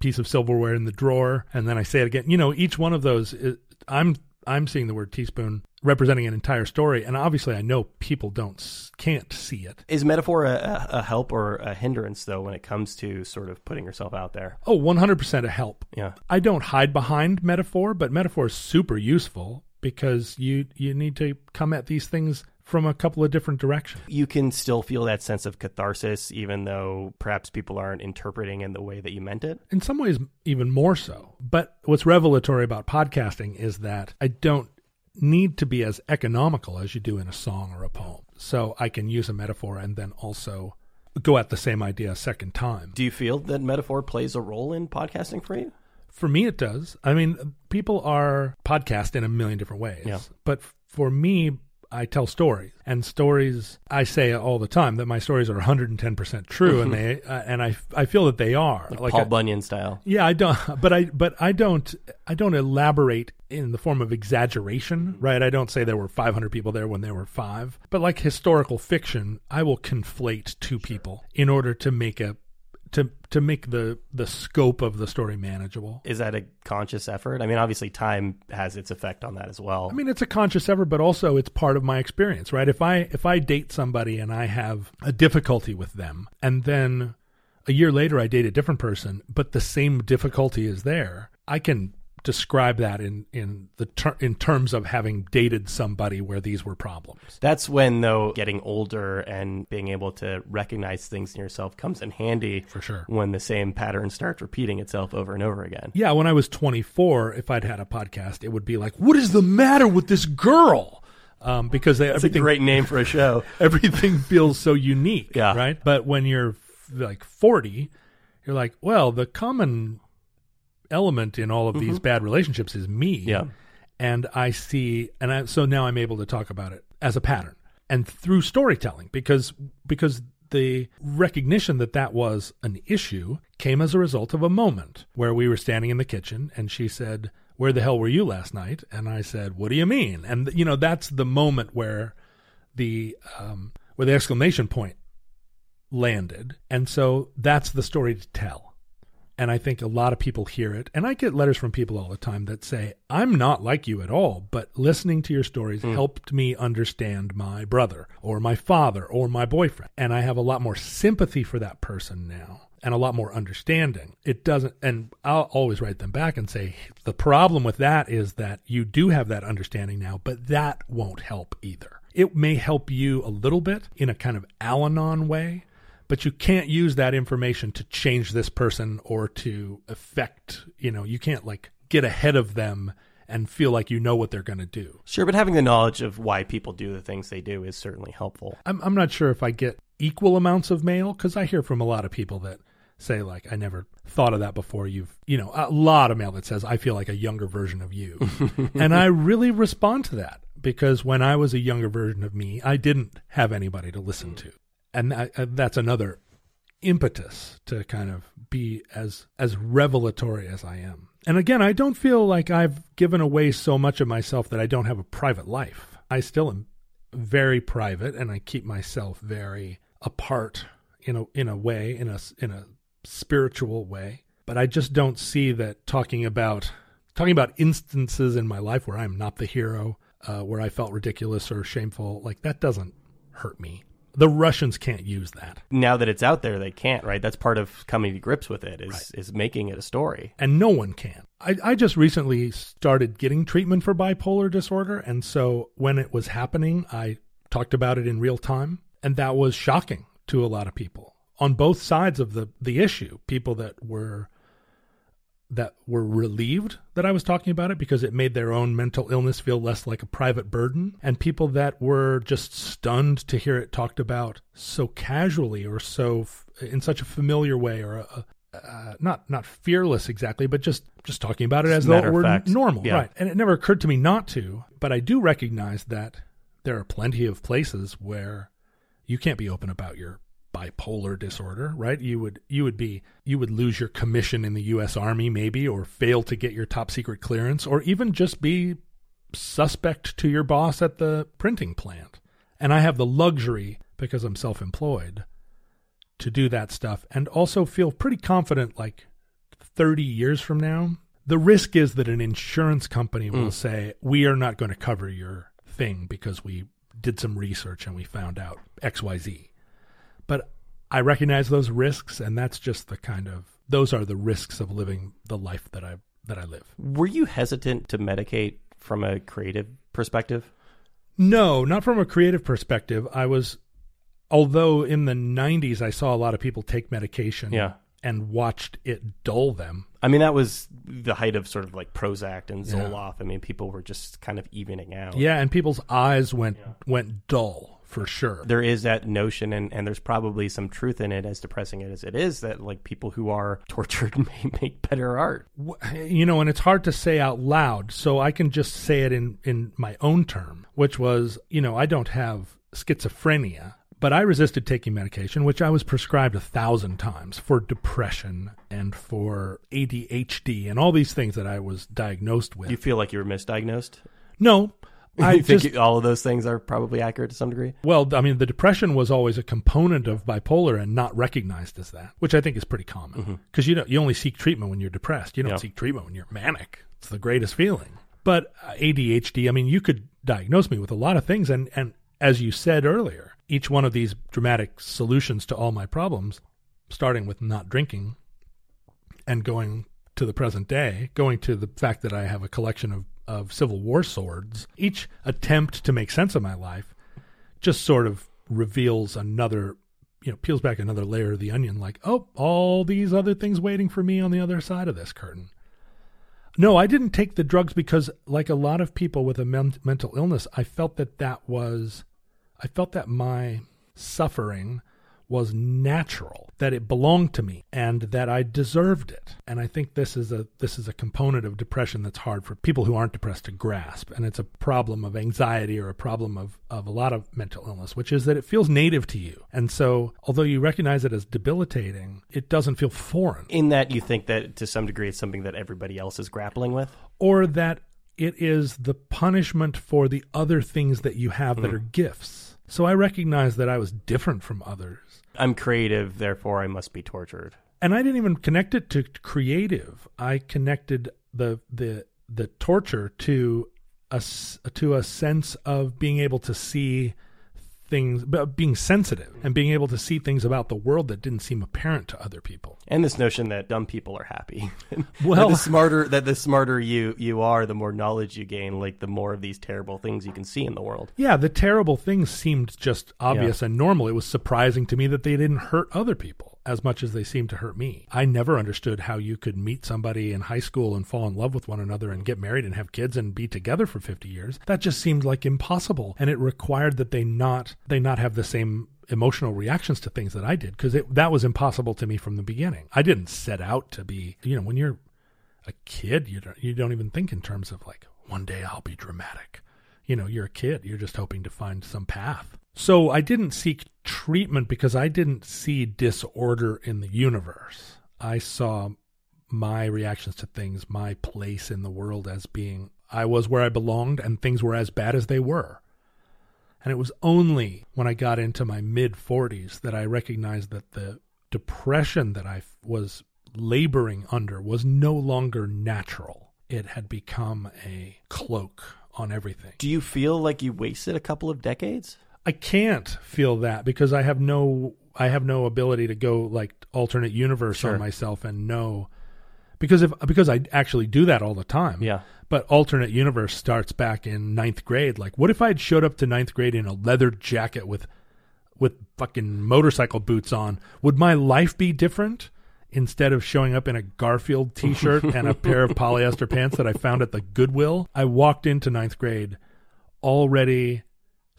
A: piece of silverware in the drawer. And then I say it again. You know, each one of those, is, I'm I'm seeing the word teaspoon representing an entire story, and obviously I know people don't can't see it.
B: Is metaphor a, a, help or a hindrance though when it comes to sort of putting yourself out there?
A: Oh, 100% a help.
B: Yeah.
A: I don't hide behind metaphor, but metaphor is super useful because you you need to come at these things from a couple of different directions.
B: You can still feel that sense of catharsis even though perhaps people aren't interpreting in the way that you meant it.
A: In some ways even more so. But what's revelatory about podcasting is that I don't need to be as economical as you do in a song or a poem. So I can use a metaphor and then also go at the same idea a second time.
B: Do you feel that metaphor plays a role in podcasting for you?
A: For me, it does. I mean, people are podcast in a million different ways.
B: Yeah.
A: But for me, I tell stories, and stories. I say all the time that my stories are 110 percent true, and they uh, and I I feel that they are.
B: Like, Paul
A: I-
B: Bunyan style.
A: yeah, I don't, but I, but I don't, I don't elaborate in the form of exaggeration, right? I don't say there were 500 people there when there were five, but like historical fiction, I will conflate two people in order to make a, to to make the the scope of the story manageable.
B: Is that a conscious effort? I mean, obviously, time has its effect on that as well.
A: I mean, it's a conscious effort, but also it's part of my experience, right? If I if I date somebody and I have a difficulty with them, and then a year later I date a different person, but the same difficulty is there, I can describe that in in the ter- in terms of having dated somebody where these were problems.
B: That's when, though, getting older and being able to recognize things in yourself comes in handy
A: For sure.
B: when the same pattern starts repeating itself over and over again.
A: Yeah, when I was 24, if I'd had a podcast, it would be like, "What is the matter with this girl?" Um, because they,
B: That's a great name for a show.
A: everything feels so unique.
B: Yeah.
A: Right. But when you're f- like 40, you're like, well, the common element in all of these bad relationships is me.
B: Mm-hmm. Yeah.
A: And I see, and I, so now I'm able to talk about it as a pattern and through storytelling because, because the recognition that that was an issue came as a result of a moment where we were standing in the kitchen and she said, where the hell were you last night? And I said, what do you mean? And, you know, that's the moment where the um, where the exclamation point landed, and so that's the story to tell. And I think a lot of people hear it, and I get letters from people all the time that say, "I'm not like you at all, but listening to your stories hmm. helped me understand my brother or my father or my boyfriend, and I have a lot more sympathy for that person now." And a lot more understanding. It doesn't, and I'll always write them back and say, the problem with that is that you do have that understanding now, but that won't help either. It may help you a little bit in a kind of Al Anon way, but you can't use that information to change this person or to affect, you know, you can't like get ahead of them and feel like you know what they're going to do.
B: Sure, but having the knowledge of why people do the things they do is certainly helpful.
A: I'm, I'm not sure if I get equal amounts of mail because I hear from a lot of people that say like I never thought of that before you've you know a lot of mail that says I feel like a younger version of you and I really respond to that because when I was a younger version of me I didn't have anybody to listen to and that, uh, that's another impetus to kind of be as as revelatory as I am. And again I don't feel like I've given away so much of myself that I don't have a private life. I still am very private and I keep myself very apart in a in a way in a in a spiritual way. But I just don't see that talking about talking about instances in my life where I'm not the hero uh, where I felt ridiculous or shameful like that doesn't hurt me the Russians can't use that
B: Now that it's out there, they can't, right? That's part of coming to grips with it is is making it a story.
A: and no one can. I, I just recently started getting treatment for bipolar disorder, and so when it was happening, I talked about it in real time, and that was shocking to a lot of people on both sides of the the issue. People that were that were relieved that I was talking about it because it made their own mental illness feel less like a private burden, and people that were just stunned to hear it talked about so casually or so f- in such a familiar way or a, uh, not not fearless exactly, but just just talking about it as though it were
B: fact.
A: normal,
B: Yeah.
A: right? And it never occurred to me not to, but I do recognize that there are plenty of places where you can't be open about your bipolar disorder, right? You would you would be you would lose your commission in the US Army maybe or fail to get your top secret clearance or even just be suspect to your boss at the printing plant. And I have the luxury because I'm self-employed to do that stuff and also feel pretty confident like 30 years from now the risk is that an insurance company will
B: Mm.
A: say, We are not going to cover your thing because we did some research and we found out XYZ. I recognize those risks, and that's just the kind of those are the risks of living the life that I that I live.
B: Were you hesitant to medicate from a creative perspective?
A: No, not from a creative perspective. I was, although in the 90s, I saw a lot of people take medication
B: Yeah.
A: and watched it dull them.
B: I mean, that was the height of sort of like Prozac and
A: Yeah.
B: Zoloft. I mean, people were just kind of evening out.
A: Yeah, and people's eyes went went dull for sure.
B: There is that notion, and, and there's probably some truth in it, as depressing it as it is, that like people who are tortured may make better art.
A: You know, and it's hard to say out loud, so I can just say it in in my own term, which was, you know, I don't have schizophrenia, but I resisted taking medication, which I was prescribed a thousand times for depression and for ADHD and all these things that I was diagnosed with.
B: Do you feel like you were misdiagnosed?
A: no, I
B: think
A: just
B: all of those things are probably accurate to some degree.
A: well, I mean, the depression was always a component of bipolar and not recognized as that, which I think is pretty common because you know you only seek treatment when you're depressed. You don't
B: Yeah.
A: seek treatment when you're manic. It's the greatest feeling. But uh, ADHD, I mean, you could diagnose me with a lot of things, and and as you said earlier, each one of these dramatic solutions to all my problems, starting with not drinking, and going to the present day, going to the fact that I have a collection of, of Civil War swords, each attempt to make sense of my life just sort of reveals another, you know, peels back another layer of the onion like, oh, all these other things waiting for me on the other side of this curtain. No, I didn't take the drugs because, like a lot of people with a men- mental illness, I felt that that was, I felt that my suffering was natural, that it belonged to me, and that I deserved it. And I think this is a this is a component of depression that's hard for people who aren't depressed to grasp. And it's a problem of anxiety or a problem of, of a lot of mental illness, which is that it feels native to you. And so although you recognize it as debilitating, it doesn't feel foreign.
B: In that, you think that to some degree it's something that everybody else is grappling with.
A: or that it is the punishment for the other things that you have that hmm. are gifts. So I recognize that I was different from others.
B: I'm creative, therefore I must be tortured.
A: And I didn't even connect it to creative. I connected the the the torture to a to a sense of being able to see things, but being sensitive and being able to see things about the world that didn't seem apparent to other people.
B: And this notion that dumb people are happy.
A: Well-
B: the smarter that the smarter you you are, the more knowledge you gain, like the more of these terrible things you can see in the world.
A: Yeah, the terrible things seemed just obvious and normal. It was surprising to me that they didn't hurt other people as much as they seemed to hurt me. I never understood how you could meet somebody in high school and fall in love with one another and get married and have kids and be together for 50 years. That just seemed like impossible and it required that they not they not have the same emotional reactions to things that I did because that was impossible to me from the beginning. I didn't set out to be, you know, when you're a kid, you don't, you don't even think in terms of like one day I'll be dramatic. You know, you're a kid, you're just hoping to find some path. So I didn't seek treatment because I didn't see disorder in the universe. I saw my reactions to things, my place in the world as being I was where I belonged and things were as bad as they were. And it was only when I got into my mid 40s that I recognized that the depression that I was laboring under was no longer natural. It had become a cloak on everything.
B: Do you feel like you wasted a couple of decades?
A: I can't feel that because I have no I have no ability to go like alternate universe
B: Sure.
A: on myself and know because if because I actually do that all the time.
B: Yeah.
A: But alternate universe starts back in ninth grade. Like, what if I had showed up to ninth grade in a leather jacket with with fucking motorcycle boots on? Would my life be different? Instead of showing up in a Garfield T-shirt and a pair of polyester pants that I found at the Goodwill, I walked into ninth grade already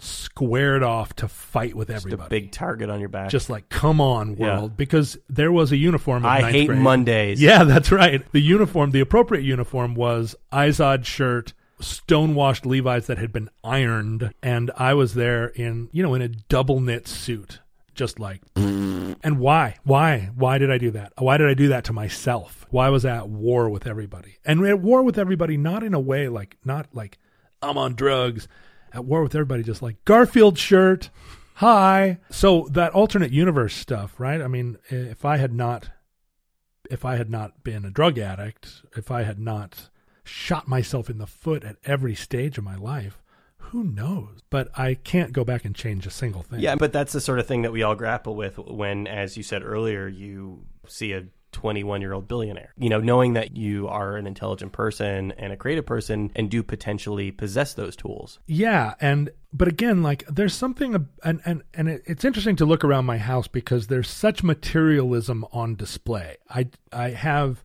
A: squared off to fight with
B: Just a
A: everybody.
B: big target on your back.
A: Just like, come on,
B: Yeah.
A: world, because there was a uniform.
B: I hate
A: grade.
B: Mondays.
A: Yeah, that's right. The uniform, the appropriate uniform was Izod shirt, stonewashed Levi's that had been ironed, and I was there in, you know, in a double knit suit, just like. And why? Why? Why did I do that? Why did I do that to myself? Why was I at war with everybody? And at war with everybody, not in a way like, not like I'm on drugs. At war with everybody, just like Garfield shirt. Hi. So that alternate universe stuff, right? I mean, if I had not if I had not been a drug addict, if I had not shot myself in the foot at every stage of my life, who knows? But I can't go back and change a single thing.
B: Yeah, but that's the sort of thing that we all grapple with when, as you said earlier, you see a 21 year old billionaire. You know, knowing that you are an intelligent person and a creative person and do potentially possess those tools.
A: Yeah, and but again, like there's something, and and and it's interesting to look around my house because there's such materialism on display. I I have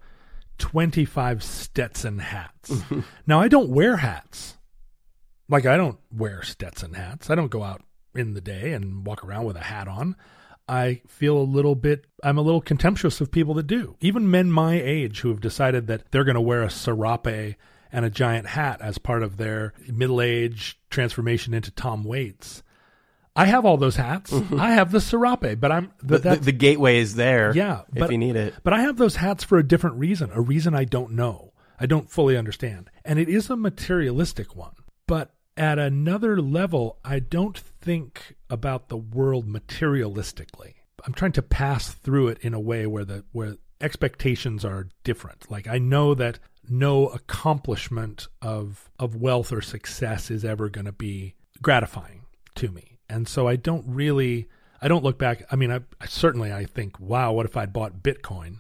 A: 25 Stetson hats. now I don't wear hats. Like I don't wear Stetson hats. I don't go out in the day and walk around with a hat on. I feel a little bit, I'm a little contemptuous of people that do. Even men my age who have decided that they're going to wear a serape and a giant hat as part of their middle age transformation into Tom Waits. I have all those hats. Mm-hmm. I have the serape, but I'm
B: the, the, the, gateway is there.
A: Yeah,
B: if
A: but,
B: you need it.
A: But I have those hats for a different reason, a reason I don't know. I don't fully understand, and it is a materialistic one. But at another level, I don't think about the world materialistically. I'm trying to pass through it in a way where the where expectations are different. Like I know that no accomplishment of of wealth or success is ever going to be gratifying to me. And so I don't really I don't look back. I mean, I, I certainly I think, wow, what if I'd bought Bitcoin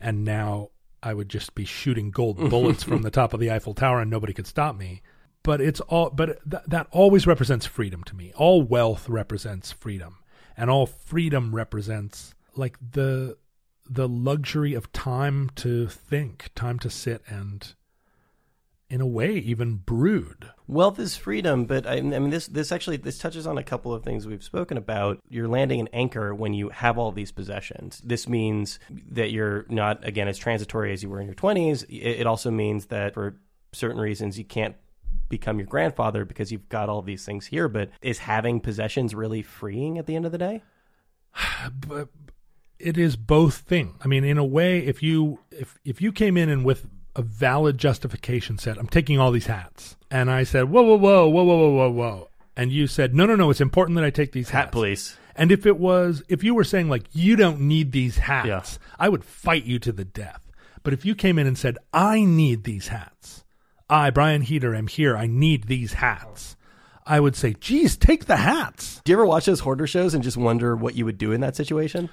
A: and now I would just be shooting gold bullets from the top of the Eiffel Tower and nobody could stop me but it's all but th- that always represents freedom to me. All wealth represents freedom and all freedom represents like the the luxury of time to think time to sit and in a way even brood.
B: Wealth is freedom but I, I mean this this actually this touches on a couple of things we've spoken about. You're landing an anchor when you have all these possessions. This means that you're not again as transitory as you were in your 20s it also means that for certain reasons you can't become your grandfather because you've got all these things here. But is having possessions really freeing at the end of the day?
A: but it is both thing. I mean, in a way, if you if if you came in and with a valid justification said, "I'm taking all these hats," and I said, "Whoa, whoa, whoa, whoa, whoa, whoa, whoa, whoa," and you said, "No, no, no, it's important that I take these hats."
B: Hat police.
A: And if it was, if you were saying like, "You don't need these hats," yeah. I would fight you to the death. But if you came in and said, "I need these hats," I, Brian Heater, am here. I need these hats. I would say, geez, take the hats.
B: Do you ever watch those hoarder shows and just wonder what you would do in that situation?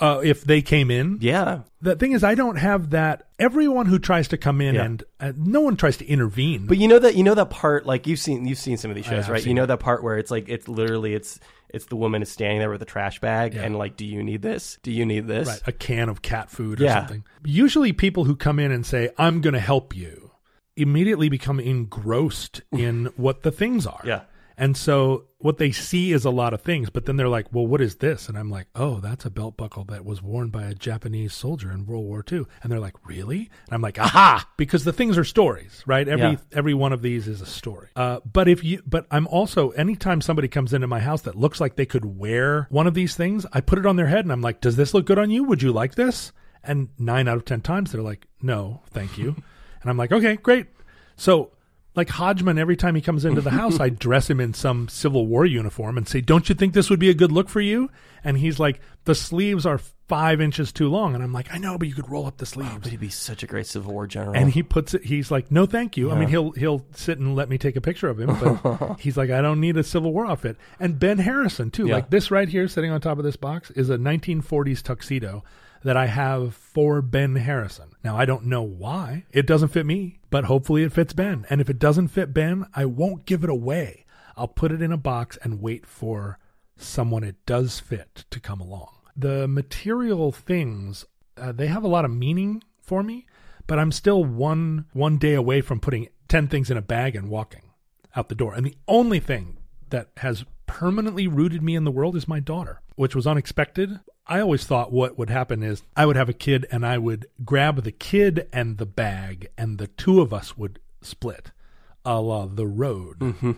A: Uh, if they came in.
B: Yeah.
A: The thing is, I don't have that. Everyone who tries to come in yeah. and uh, no one tries to intervene.
B: But you know that you know that part. Like you've seen you've seen some of these shows, right? You know that part where it's like it's literally it's it's the woman is standing there with a trash bag yeah. and like, do you need this? Do you need this?
A: Right. A can of cat food or yeah. something. Usually, people who come in and say, "I'm going to help you." Immediately become engrossed in what the things are.
B: Yeah.
A: And so what they see is a lot of things, but then they're like, well, what is this? And I'm like, oh, that's a belt buckle that was worn by a Japanese soldier in World War II. And they're like, really? And I'm like, aha, because the things are stories, right? Every, yeah. every one of these is a story. Uh, but if you, but I'm also, anytime somebody comes into my house that looks like they could wear one of these things, I put it on their head and I'm like, does this look good on you? Would you like this? And nine out of 10 times they're like, no, thank you. And I'm like, okay, great. So, like Hodgman, every time he comes into the house, I dress him in some Civil War uniform and say, Don't you think this would be a good look for you? And he's like, The sleeves are five inches too long. And I'm like, I know, but you could roll up the sleeves. Oh,
B: but he'd be such a great Civil War general.
A: And he puts it, he's like, No, thank you. Yeah. I mean, he'll, he'll sit and let me take a picture of him, but he's like, I don't need a Civil War outfit. And Ben Harrison, too. Yeah. Like this right here, sitting on top of this box, is a 1940s tuxedo that I have for Ben Harrison. Now, I don't know why. It doesn't fit me, but hopefully it fits Ben. And if it doesn't fit Ben, I won't give it away. I'll put it in a box and wait for someone it does fit to come along. The material things, uh, they have a lot of meaning for me, but I'm still one one day away from putting 10 things in a bag and walking out the door. And the only thing that has permanently rooted me in the world is my daughter, which was unexpected. I always thought what would happen is I would have a kid and I would grab the kid and the bag and the two of us would split a la the road.
B: Mm-hmm.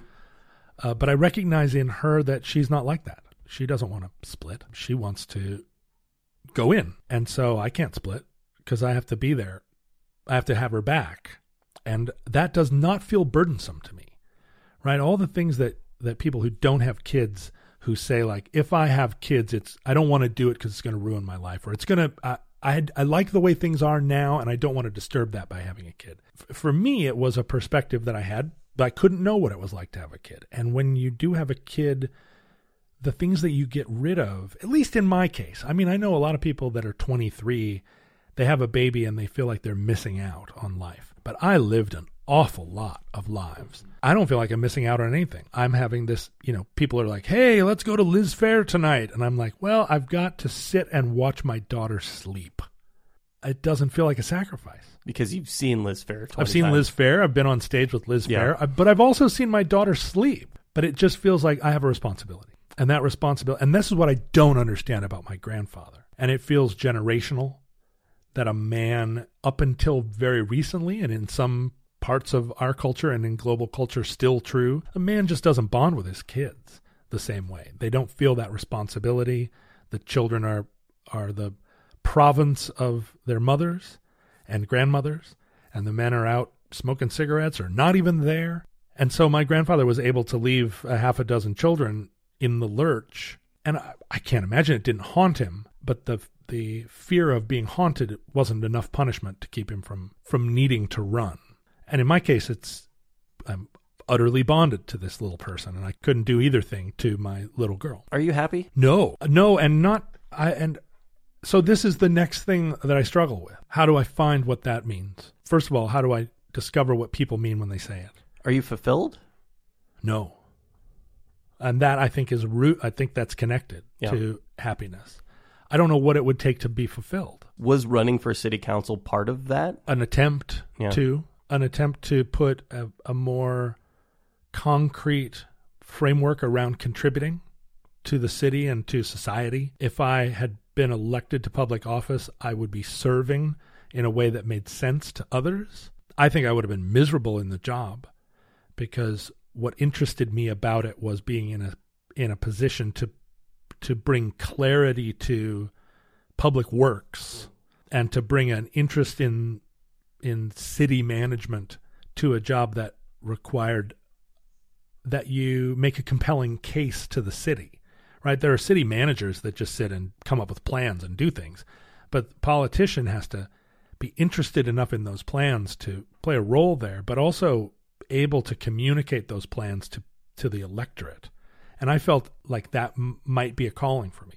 A: Uh, but I recognize in her that she's not like that. She doesn't want to split. She wants to go in. And so I can't split because I have to be there. I have to have her back. And that does not feel burdensome to me. Right? All the things that, that people who don't have kids – who say like, if I have kids, it's I don't want to do it because it's going to ruin my life, or it's going to I, I like the way things are now, and I don't want to disturb that by having a kid. F- for me, it was a perspective that I had, but I couldn't know what it was like to have a kid. And when you do have a kid, the things that you get rid of, at least in my case, I mean, I know a lot of people that are 23, they have a baby and they feel like they're missing out on life. But I lived an awful lot of lives. I don't feel like I'm missing out on anything. I'm having this, you know, people are like, hey, let's go to Liz Phair tonight. And I'm like, well, I've got to sit and watch my daughter sleep. It doesn't feel like a sacrifice.
B: Because you've seen Liz Phair. 20
A: I've seen
B: times.
A: Liz Phair. I've been on stage with Liz
B: Yeah.
A: Fair. I- But I've also seen my daughter sleep. But it just feels like I have a responsibility. And that responsibility, and this is what I don't understand about my grandfather. And it feels generational that a man, up until very recently, and in some parts of our culture and in global culture still true, a man just doesn't bond with his kids the same way. They don't feel that responsibility. The children are are the province of their mothers and grandmothers, and the men are out smoking cigarettes or not even there. And so my grandfather was able to leave a half a dozen children in the lurch, and I, I can't imagine it didn't haunt him. But the the fear of being haunted wasn't enough punishment to keep him from from needing to run. And in my case, it's I'm utterly bonded to this little person, and I couldn't do either thing to my little girl.
B: Are you happy?
A: No, no, and not I and so this is the next thing that I struggle with. How do I find what that means? First of all, how do I discover what people mean when they say it?
B: Are you fulfilled?
A: No. And that I think is root I think that's connected
B: Yeah.
A: to happiness. I don't know what it would take to be fulfilled.
B: Was running for city council part of that?
A: An attempt
B: Yeah.
A: to an attempt to put a, a more concrete framework around contributing to the city and to society. If I had been elected to public office, I would be serving in a way that made sense to others. I think I would have been miserable in the job because what interested me about it was being in a in a position to to bring clarity to public works and to bring an interest in in city management to a job that required that you make a compelling case to the city right? There are city managers that just sit and come up with plans and do things but the politician has to be interested enough in those plans to play a role there but also able to communicate those plans to to the electorate. And i felt like that m- might be a calling for me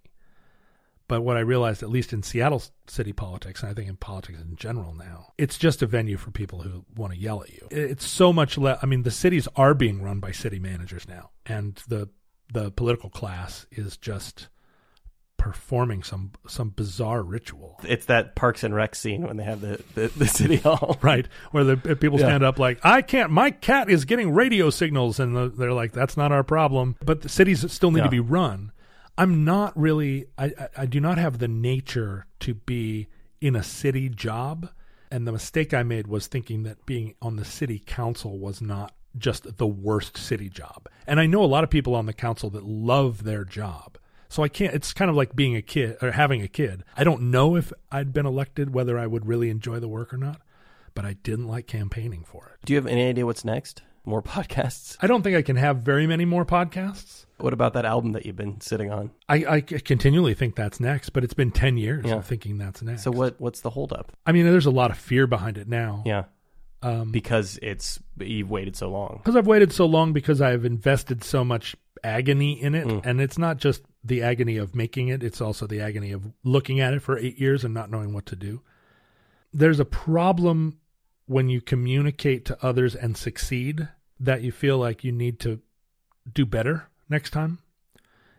A: but what I realized, at least in Seattle city politics, and I think in politics in general now, it's just a venue for people who want to yell at you. It's so much less. I mean, the cities are being run by city managers now, and the the political class is just performing some some bizarre ritual,
B: It's that Parks and Rec scene when they have the, the, the city hall.
A: right? Where the people
B: Yeah.
A: stand up like, "I can't. My cat is getting radio signals," and the, they're like, "That's not our problem." But the cities still need
B: Yeah.
A: to be run. I'm not really. I, I I do not have the nature to be in a city job, and the mistake I made was thinking that being on the city council was not just the worst city job. And I know a lot of people on the council that love their job. So I can't. It's kind of like being a kid or having a kid. I don't know if I'd been elected whether I would really enjoy the work or not, but I didn't like campaigning for it.
B: Do you have any idea what's next? More podcasts?
A: I don't think I can have very many more podcasts.
B: What about that album that you've been sitting on?
A: I continually think that's next, but it's been 10 years
B: Yeah.
A: of thinking that's next.
B: So what what's the holdup?
A: I mean, there's a lot of fear behind it now.
B: Yeah,
A: Um,
B: because it's you've waited so long.
A: because I've waited so long because I've invested so much agony in it.
B: Mm.
A: And it's not just the agony of making it, it's also the agony of looking at it for eight years and not knowing what to do. There's a problem when you communicate to others and succeed that you feel like you need to do better next time.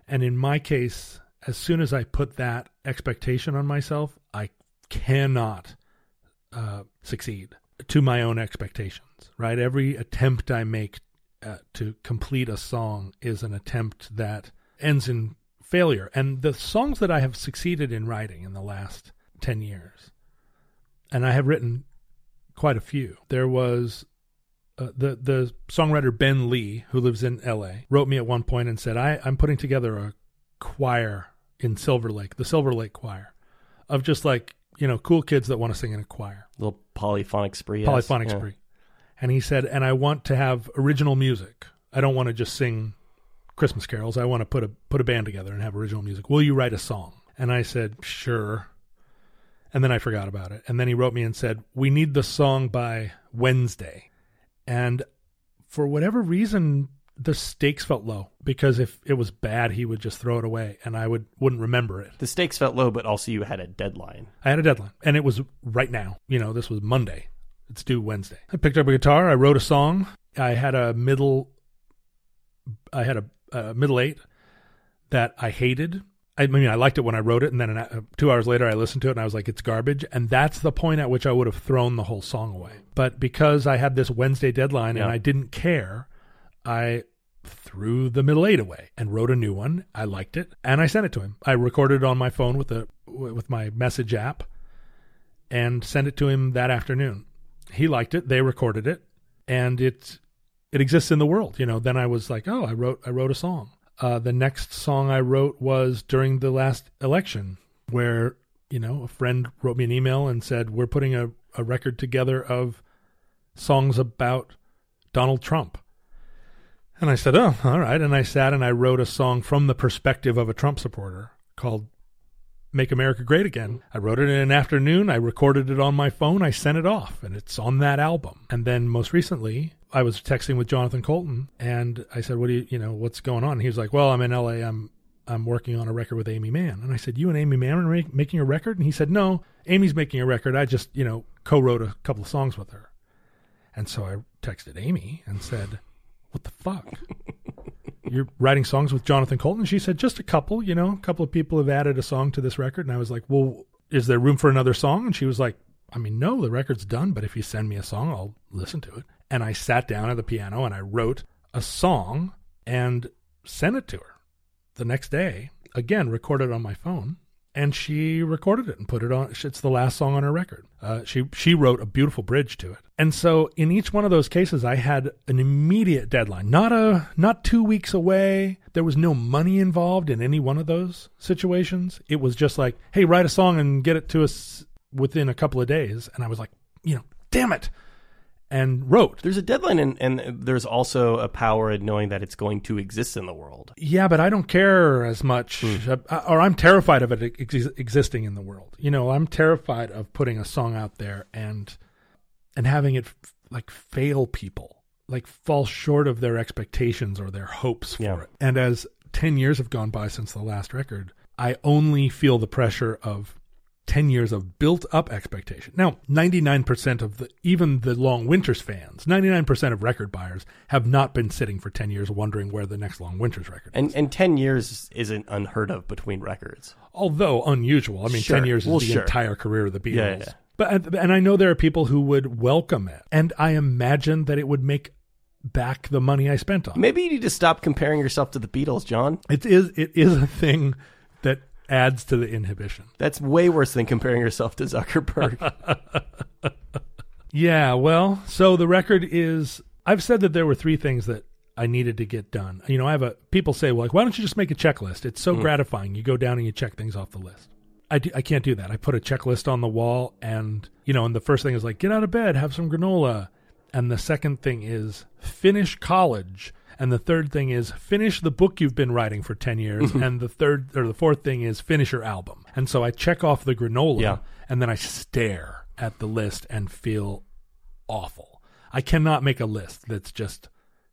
A: And in my case, as soon as I put that expectation on myself, I cannot uh, succeed to my own expectations, right? Every attempt I make uh, to complete a song is an attempt that ends in failure. And the songs that I have succeeded in writing in the last 10 years, and I have written quite a few, there was uh, the the songwriter Ben Lee, who lives in L.A., wrote me at one point and said, I, "I'm putting together a choir in Silver Lake, the Silver Lake Choir, of just like you know cool kids that want to sing in a choir,
B: little polyphonic spree.
A: polyphonic
B: Yeah.
A: spree." And he said, "And I want to have original music. I don't want to just sing Christmas carols. I want to put a put a band together and have original music. Will you write a song?" And I said, "Sure." And then I forgot about it. And then he wrote me and said, We need the song by Wednesday. And for whatever reason, the stakes felt low because if it was bad, he would just throw it away and I would wouldn't remember it.
B: The stakes felt low, but also you had a deadline.
A: I had a deadline and it was right now. You know, this was Monday. It's due Wednesday. I picked up a guitar. I wrote a song. I had a middle, I had a, a middle eight that I hated. I mean, I liked it when I wrote it, and then an, two hours later, I listened to it, and I was like, "It's garbage." And that's the point at which I would have thrown the whole song away. But because I had this Wednesday deadline
B: Yeah.
A: and I didn't care, I threw the middle eight away and wrote a new one. I liked it, and I sent it to him. I recorded it on my phone with the with my message app, and sent it to him that afternoon. He liked it. They recorded it, and it it exists in the world. You know. Then I was like, oh, I wrote I wrote a song. Uh, the next song I wrote was during the last election, where you know a friend wrote me an email and said we're putting a, a record together of songs about Donald Trump. And I said, oh, all right. And I sat and I wrote a song from the perspective of a Trump supporter called Make America Great Again. I wrote it in an afternoon. I recorded it on my phone. I sent it off, and it's on that album. And then most recently, I was texting with Jonathan Coulton, and I said, "What do you, you know, what's going on?" And he was like, "Well, I'm in L.A. I'm I'm working on a record with Aimee Mann." And I said, "You and Aimee Mann are ma- making a record?" And he said, "No, Aimee's making a record. I just, you know, co-wrote a couple of songs with her." And so I texted Aimee and said, "What the fuck?" You're writing songs with Jonathan Coulton? She said, just a couple, you know, a couple of people have added a song to this record. And I was like, well, is there room for another song? And she was like, I mean, no, the record's done, but if you send me a song, I'll listen to it. And I sat down at the piano and I wrote a song and sent it to her the next day. Again, recorded on my phone. And she recorded it and put it on. It's the last song on her record. Uh, she she wrote a beautiful bridge to it. And so in each one of those cases, I had an immediate deadline, not a not two weeks away. There was no money involved in any one of those situations. It was just like, hey, write a song and get it to us within a couple of days. And I was like, you know, damn it, and wrote.
B: There's a deadline, and, and there's also a power in knowing that it's going to exist in the world.
A: Yeah, but I don't care as much, uh, or I'm terrified of it ex- existing in the world. You know, I'm terrified of putting a song out there and and having it f- like fail people, like fall short of their expectations or their hopes for
B: Yeah.
A: it. And as ten years have gone by since the last record, I only feel the pressure of 10 years of built up expectation. Now, 99% of the, even the Long Winters fans, 99% of record buyers have not been sitting for 10 years wondering where the next Long Winters record is.
B: And and ten years isn't unheard of between records.
A: Although unusual. I mean,
B: Sure.
A: 10 years is
B: Well,
A: the
B: sure.
A: entire career of the Beatles.
B: Yeah, yeah.
A: But, and I know there are people who would welcome it. And I imagine that it would make back the money I spent on.
B: Maybe you need to stop comparing yourself to the Beatles, John.
A: It is, it is a thing that adds to the inhibition.
B: That's way worse than comparing yourself to Zuckerberg.
A: Yeah, well, so the record is. I've said that there were three things that I needed to get done. You know, I have a. People say, well, like, why don't you just make a checklist? It's so mm. gratifying. You go down and you check things off the list. I, do, I can't do that. I put a checklist on the wall, and, you know, and the first thing is like, get out of bed, have some granola. And the second thing is finish college. And the third thing is finish the book you've been writing for 10 years. Mm-hmm. and the third or the fourth thing is finish your album. And so I check off the granola
B: Yeah.
A: and then I stare at the list and feel awful. I cannot make a list that's just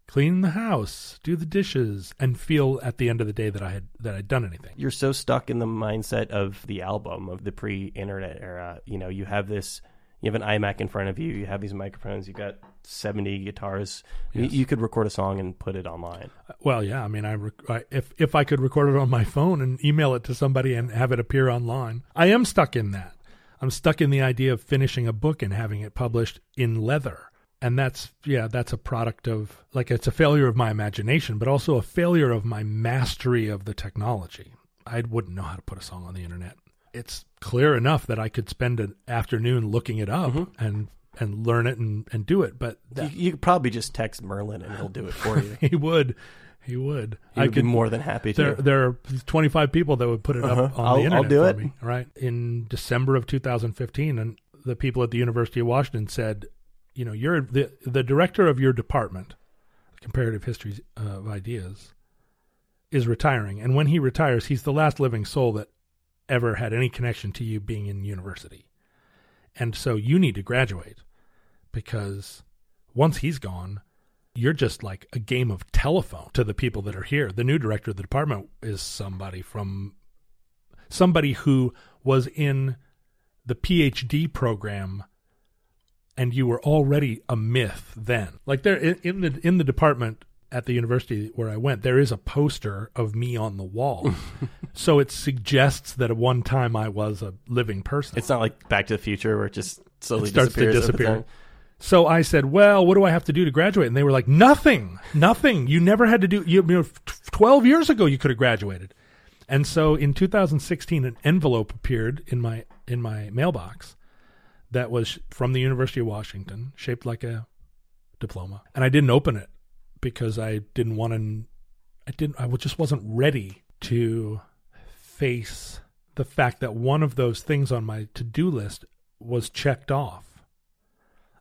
A: clean the house, do the dishes, and feel at the end of the day that I had that I'd done anything.
B: You're so stuck in the mindset of the album of the pre-internet era. You know, you have this. You have an iMac in front of you. You have these microphones. You've got 70 guitars. You,
A: Yes.
B: you could record a song and put it online.
A: Well, yeah, I mean, I, rec- I if if I could record it on my phone and email it to somebody and have it appear online, I am stuck in that. I'm stuck in the idea of finishing a book and having it published in leather. And that's yeah, that's a product of like it's a failure of my imagination, but also a failure of my mastery of the technology. I wouldn't know how to put a song on the internet. It's clear enough that I could spend an afternoon looking it up mm-hmm. and and learn it and, and do it, but
B: You, you could probably just text Merlin and he'll do it for you.
A: he would he would.
B: He would be more than happy to.
A: there, there are 25 people that would put it
B: Uh-huh.
A: up on
B: I'll-
A: the
B: I'll
A: internet
B: do
A: for
B: it.
A: me. Right in December of 2015, and the people at the University of Washington said, you know, you're the the director of your department, comparative history uh, of ideas, is retiring, and when he retires, he's the last living soul that ever had any connection to you being in university. And so you need to graduate because once he's gone, you're just like a game of telephone to the people that are here. The new director of the department is somebody from somebody who was in the PhD program and you were already a myth then. Like there in the in the department at the university where I went, there is a poster of me on the wall. so it suggests that at one time I was a living person.
C: It's not like Back to the Future where it just slowly
A: It starts to
C: disappears over
A: disappear. So I said, "Well, what do I have to do to graduate?" And they were like, "Nothing, nothing. You never had to do. You, you know, twelve years ago you could have graduated." And so in 2016, an envelope appeared in my in my mailbox that was from the University of Washington, shaped like a diploma, and I didn't open it because I didn't want to. I didn't. I just wasn't ready to face the fact that one of those things on my to do list was checked off.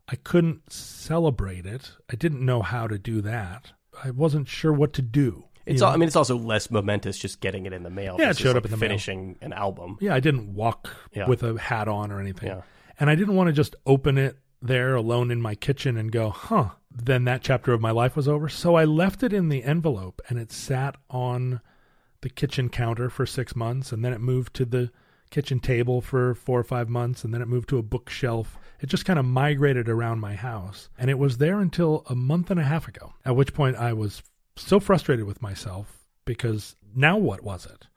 A: I couldn't celebrate it. I didn't know how to do that. I wasn't sure what to do.
C: It's all,
A: know?
C: I mean, it's also less momentous just getting it in the mail.
A: Yeah, it showed
C: like,
A: up in the mail.
C: finishing an album.
A: yeah, I didn't walk
C: Yeah.
A: with a hat on or anything.
C: Yeah.
A: And I didn't want to just open it there alone in my kitchen and go, huh, then that chapter of my life was over. So I left it in the envelope and it sat on the kitchen counter for six months. And then it moved to the kitchen table for four or five months. And then it moved to a bookshelf. It just kind of migrated around my house. And it was there until a month and a half ago, at which point I was so frustrated with myself because now what was it?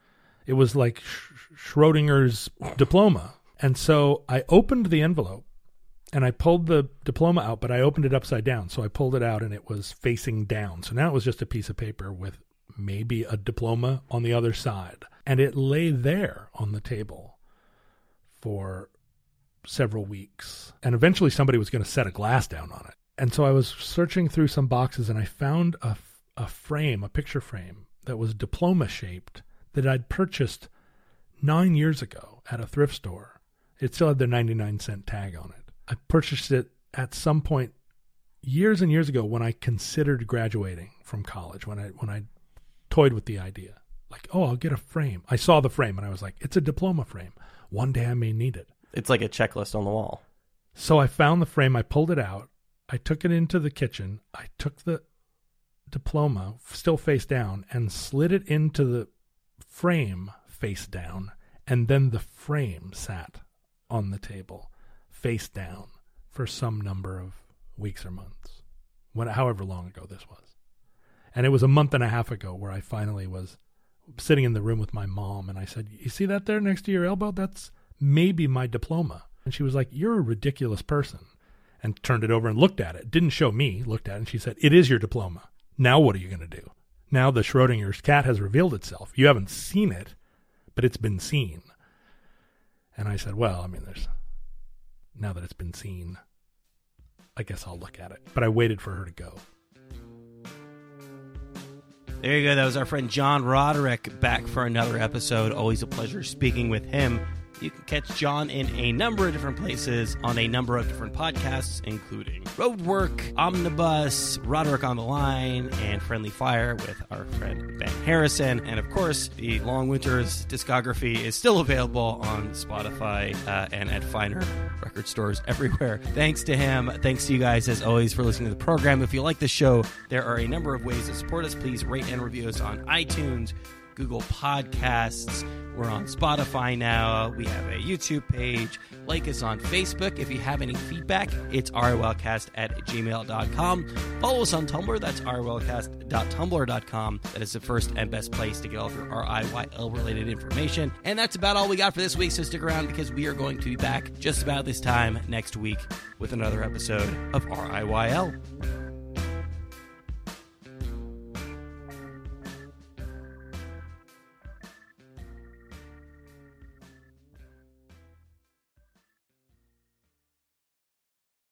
A: It was like Sch- Schrodinger's diploma. And so I opened the envelope and I pulled the diploma out, but I opened it upside down. So I pulled it out and it was facing down. So now it was just a piece of paper with maybe a diploma on the other side. And it lay there on the table for several weeks. And eventually somebody was going to set a glass down on it. And so I was searching through some boxes and I found a, a frame, a picture frame that was diploma shaped that I'd purchased nine years ago at a thrift store. It still had the 99 cent tag on it. I purchased it at some point years and years ago when I considered graduating from college, when I when I toyed with the idea. Like, oh, I'll get a frame. I saw the frame and I was like, it's a diploma frame. One day I may need it.
C: It's like a checklist on the wall.
A: So I found the frame, I pulled it out, I took it into the kitchen, I took the diploma still face down and slid it into the frame face down, and then the frame sat on the table face down for some number of weeks or months. When however long ago this was. And it was a month and a half ago where I finally was sitting in the room with my mom and I said, "You see that there next to your elbow? That's maybe my diploma." And she was like, "You're a ridiculous person." And turned it over and looked at it. Didn't show me, looked at it and she said, "It is your diploma. Now what are you going to do?" Now the Schrodinger's cat has revealed itself. You haven't seen it, but it's been seen. And I said, "Well, I mean, there's now that it's been seen, I guess I'll look at it." But I waited for her to go.
B: There you go. That was our friend John Roderick back for another episode. Always a pleasure speaking with him. You can catch John in a number of different places on a number of different podcasts, including Roadwork, Omnibus, Roderick on the Line, and Friendly Fire with our friend Ben Harrison. And of course, the Long Winter's discography is still available on Spotify uh, and at finer record stores everywhere. Thanks to him. Thanks to you guys, as always, for listening to the program. If you like the show, there are a number of ways to support us. Please rate and review us on iTunes. Google Podcasts. We're on Spotify now. We have a YouTube page. Like us on Facebook. If you have any feedback, it's rylcast at gmail.com. Follow us on Tumblr. That's rylcast.tumblr.com. That is the first and best place to get all of your RIYL related information. And that's about all we got for this week, so stick around because we are going to be back just about this time next week with another episode of RIYL.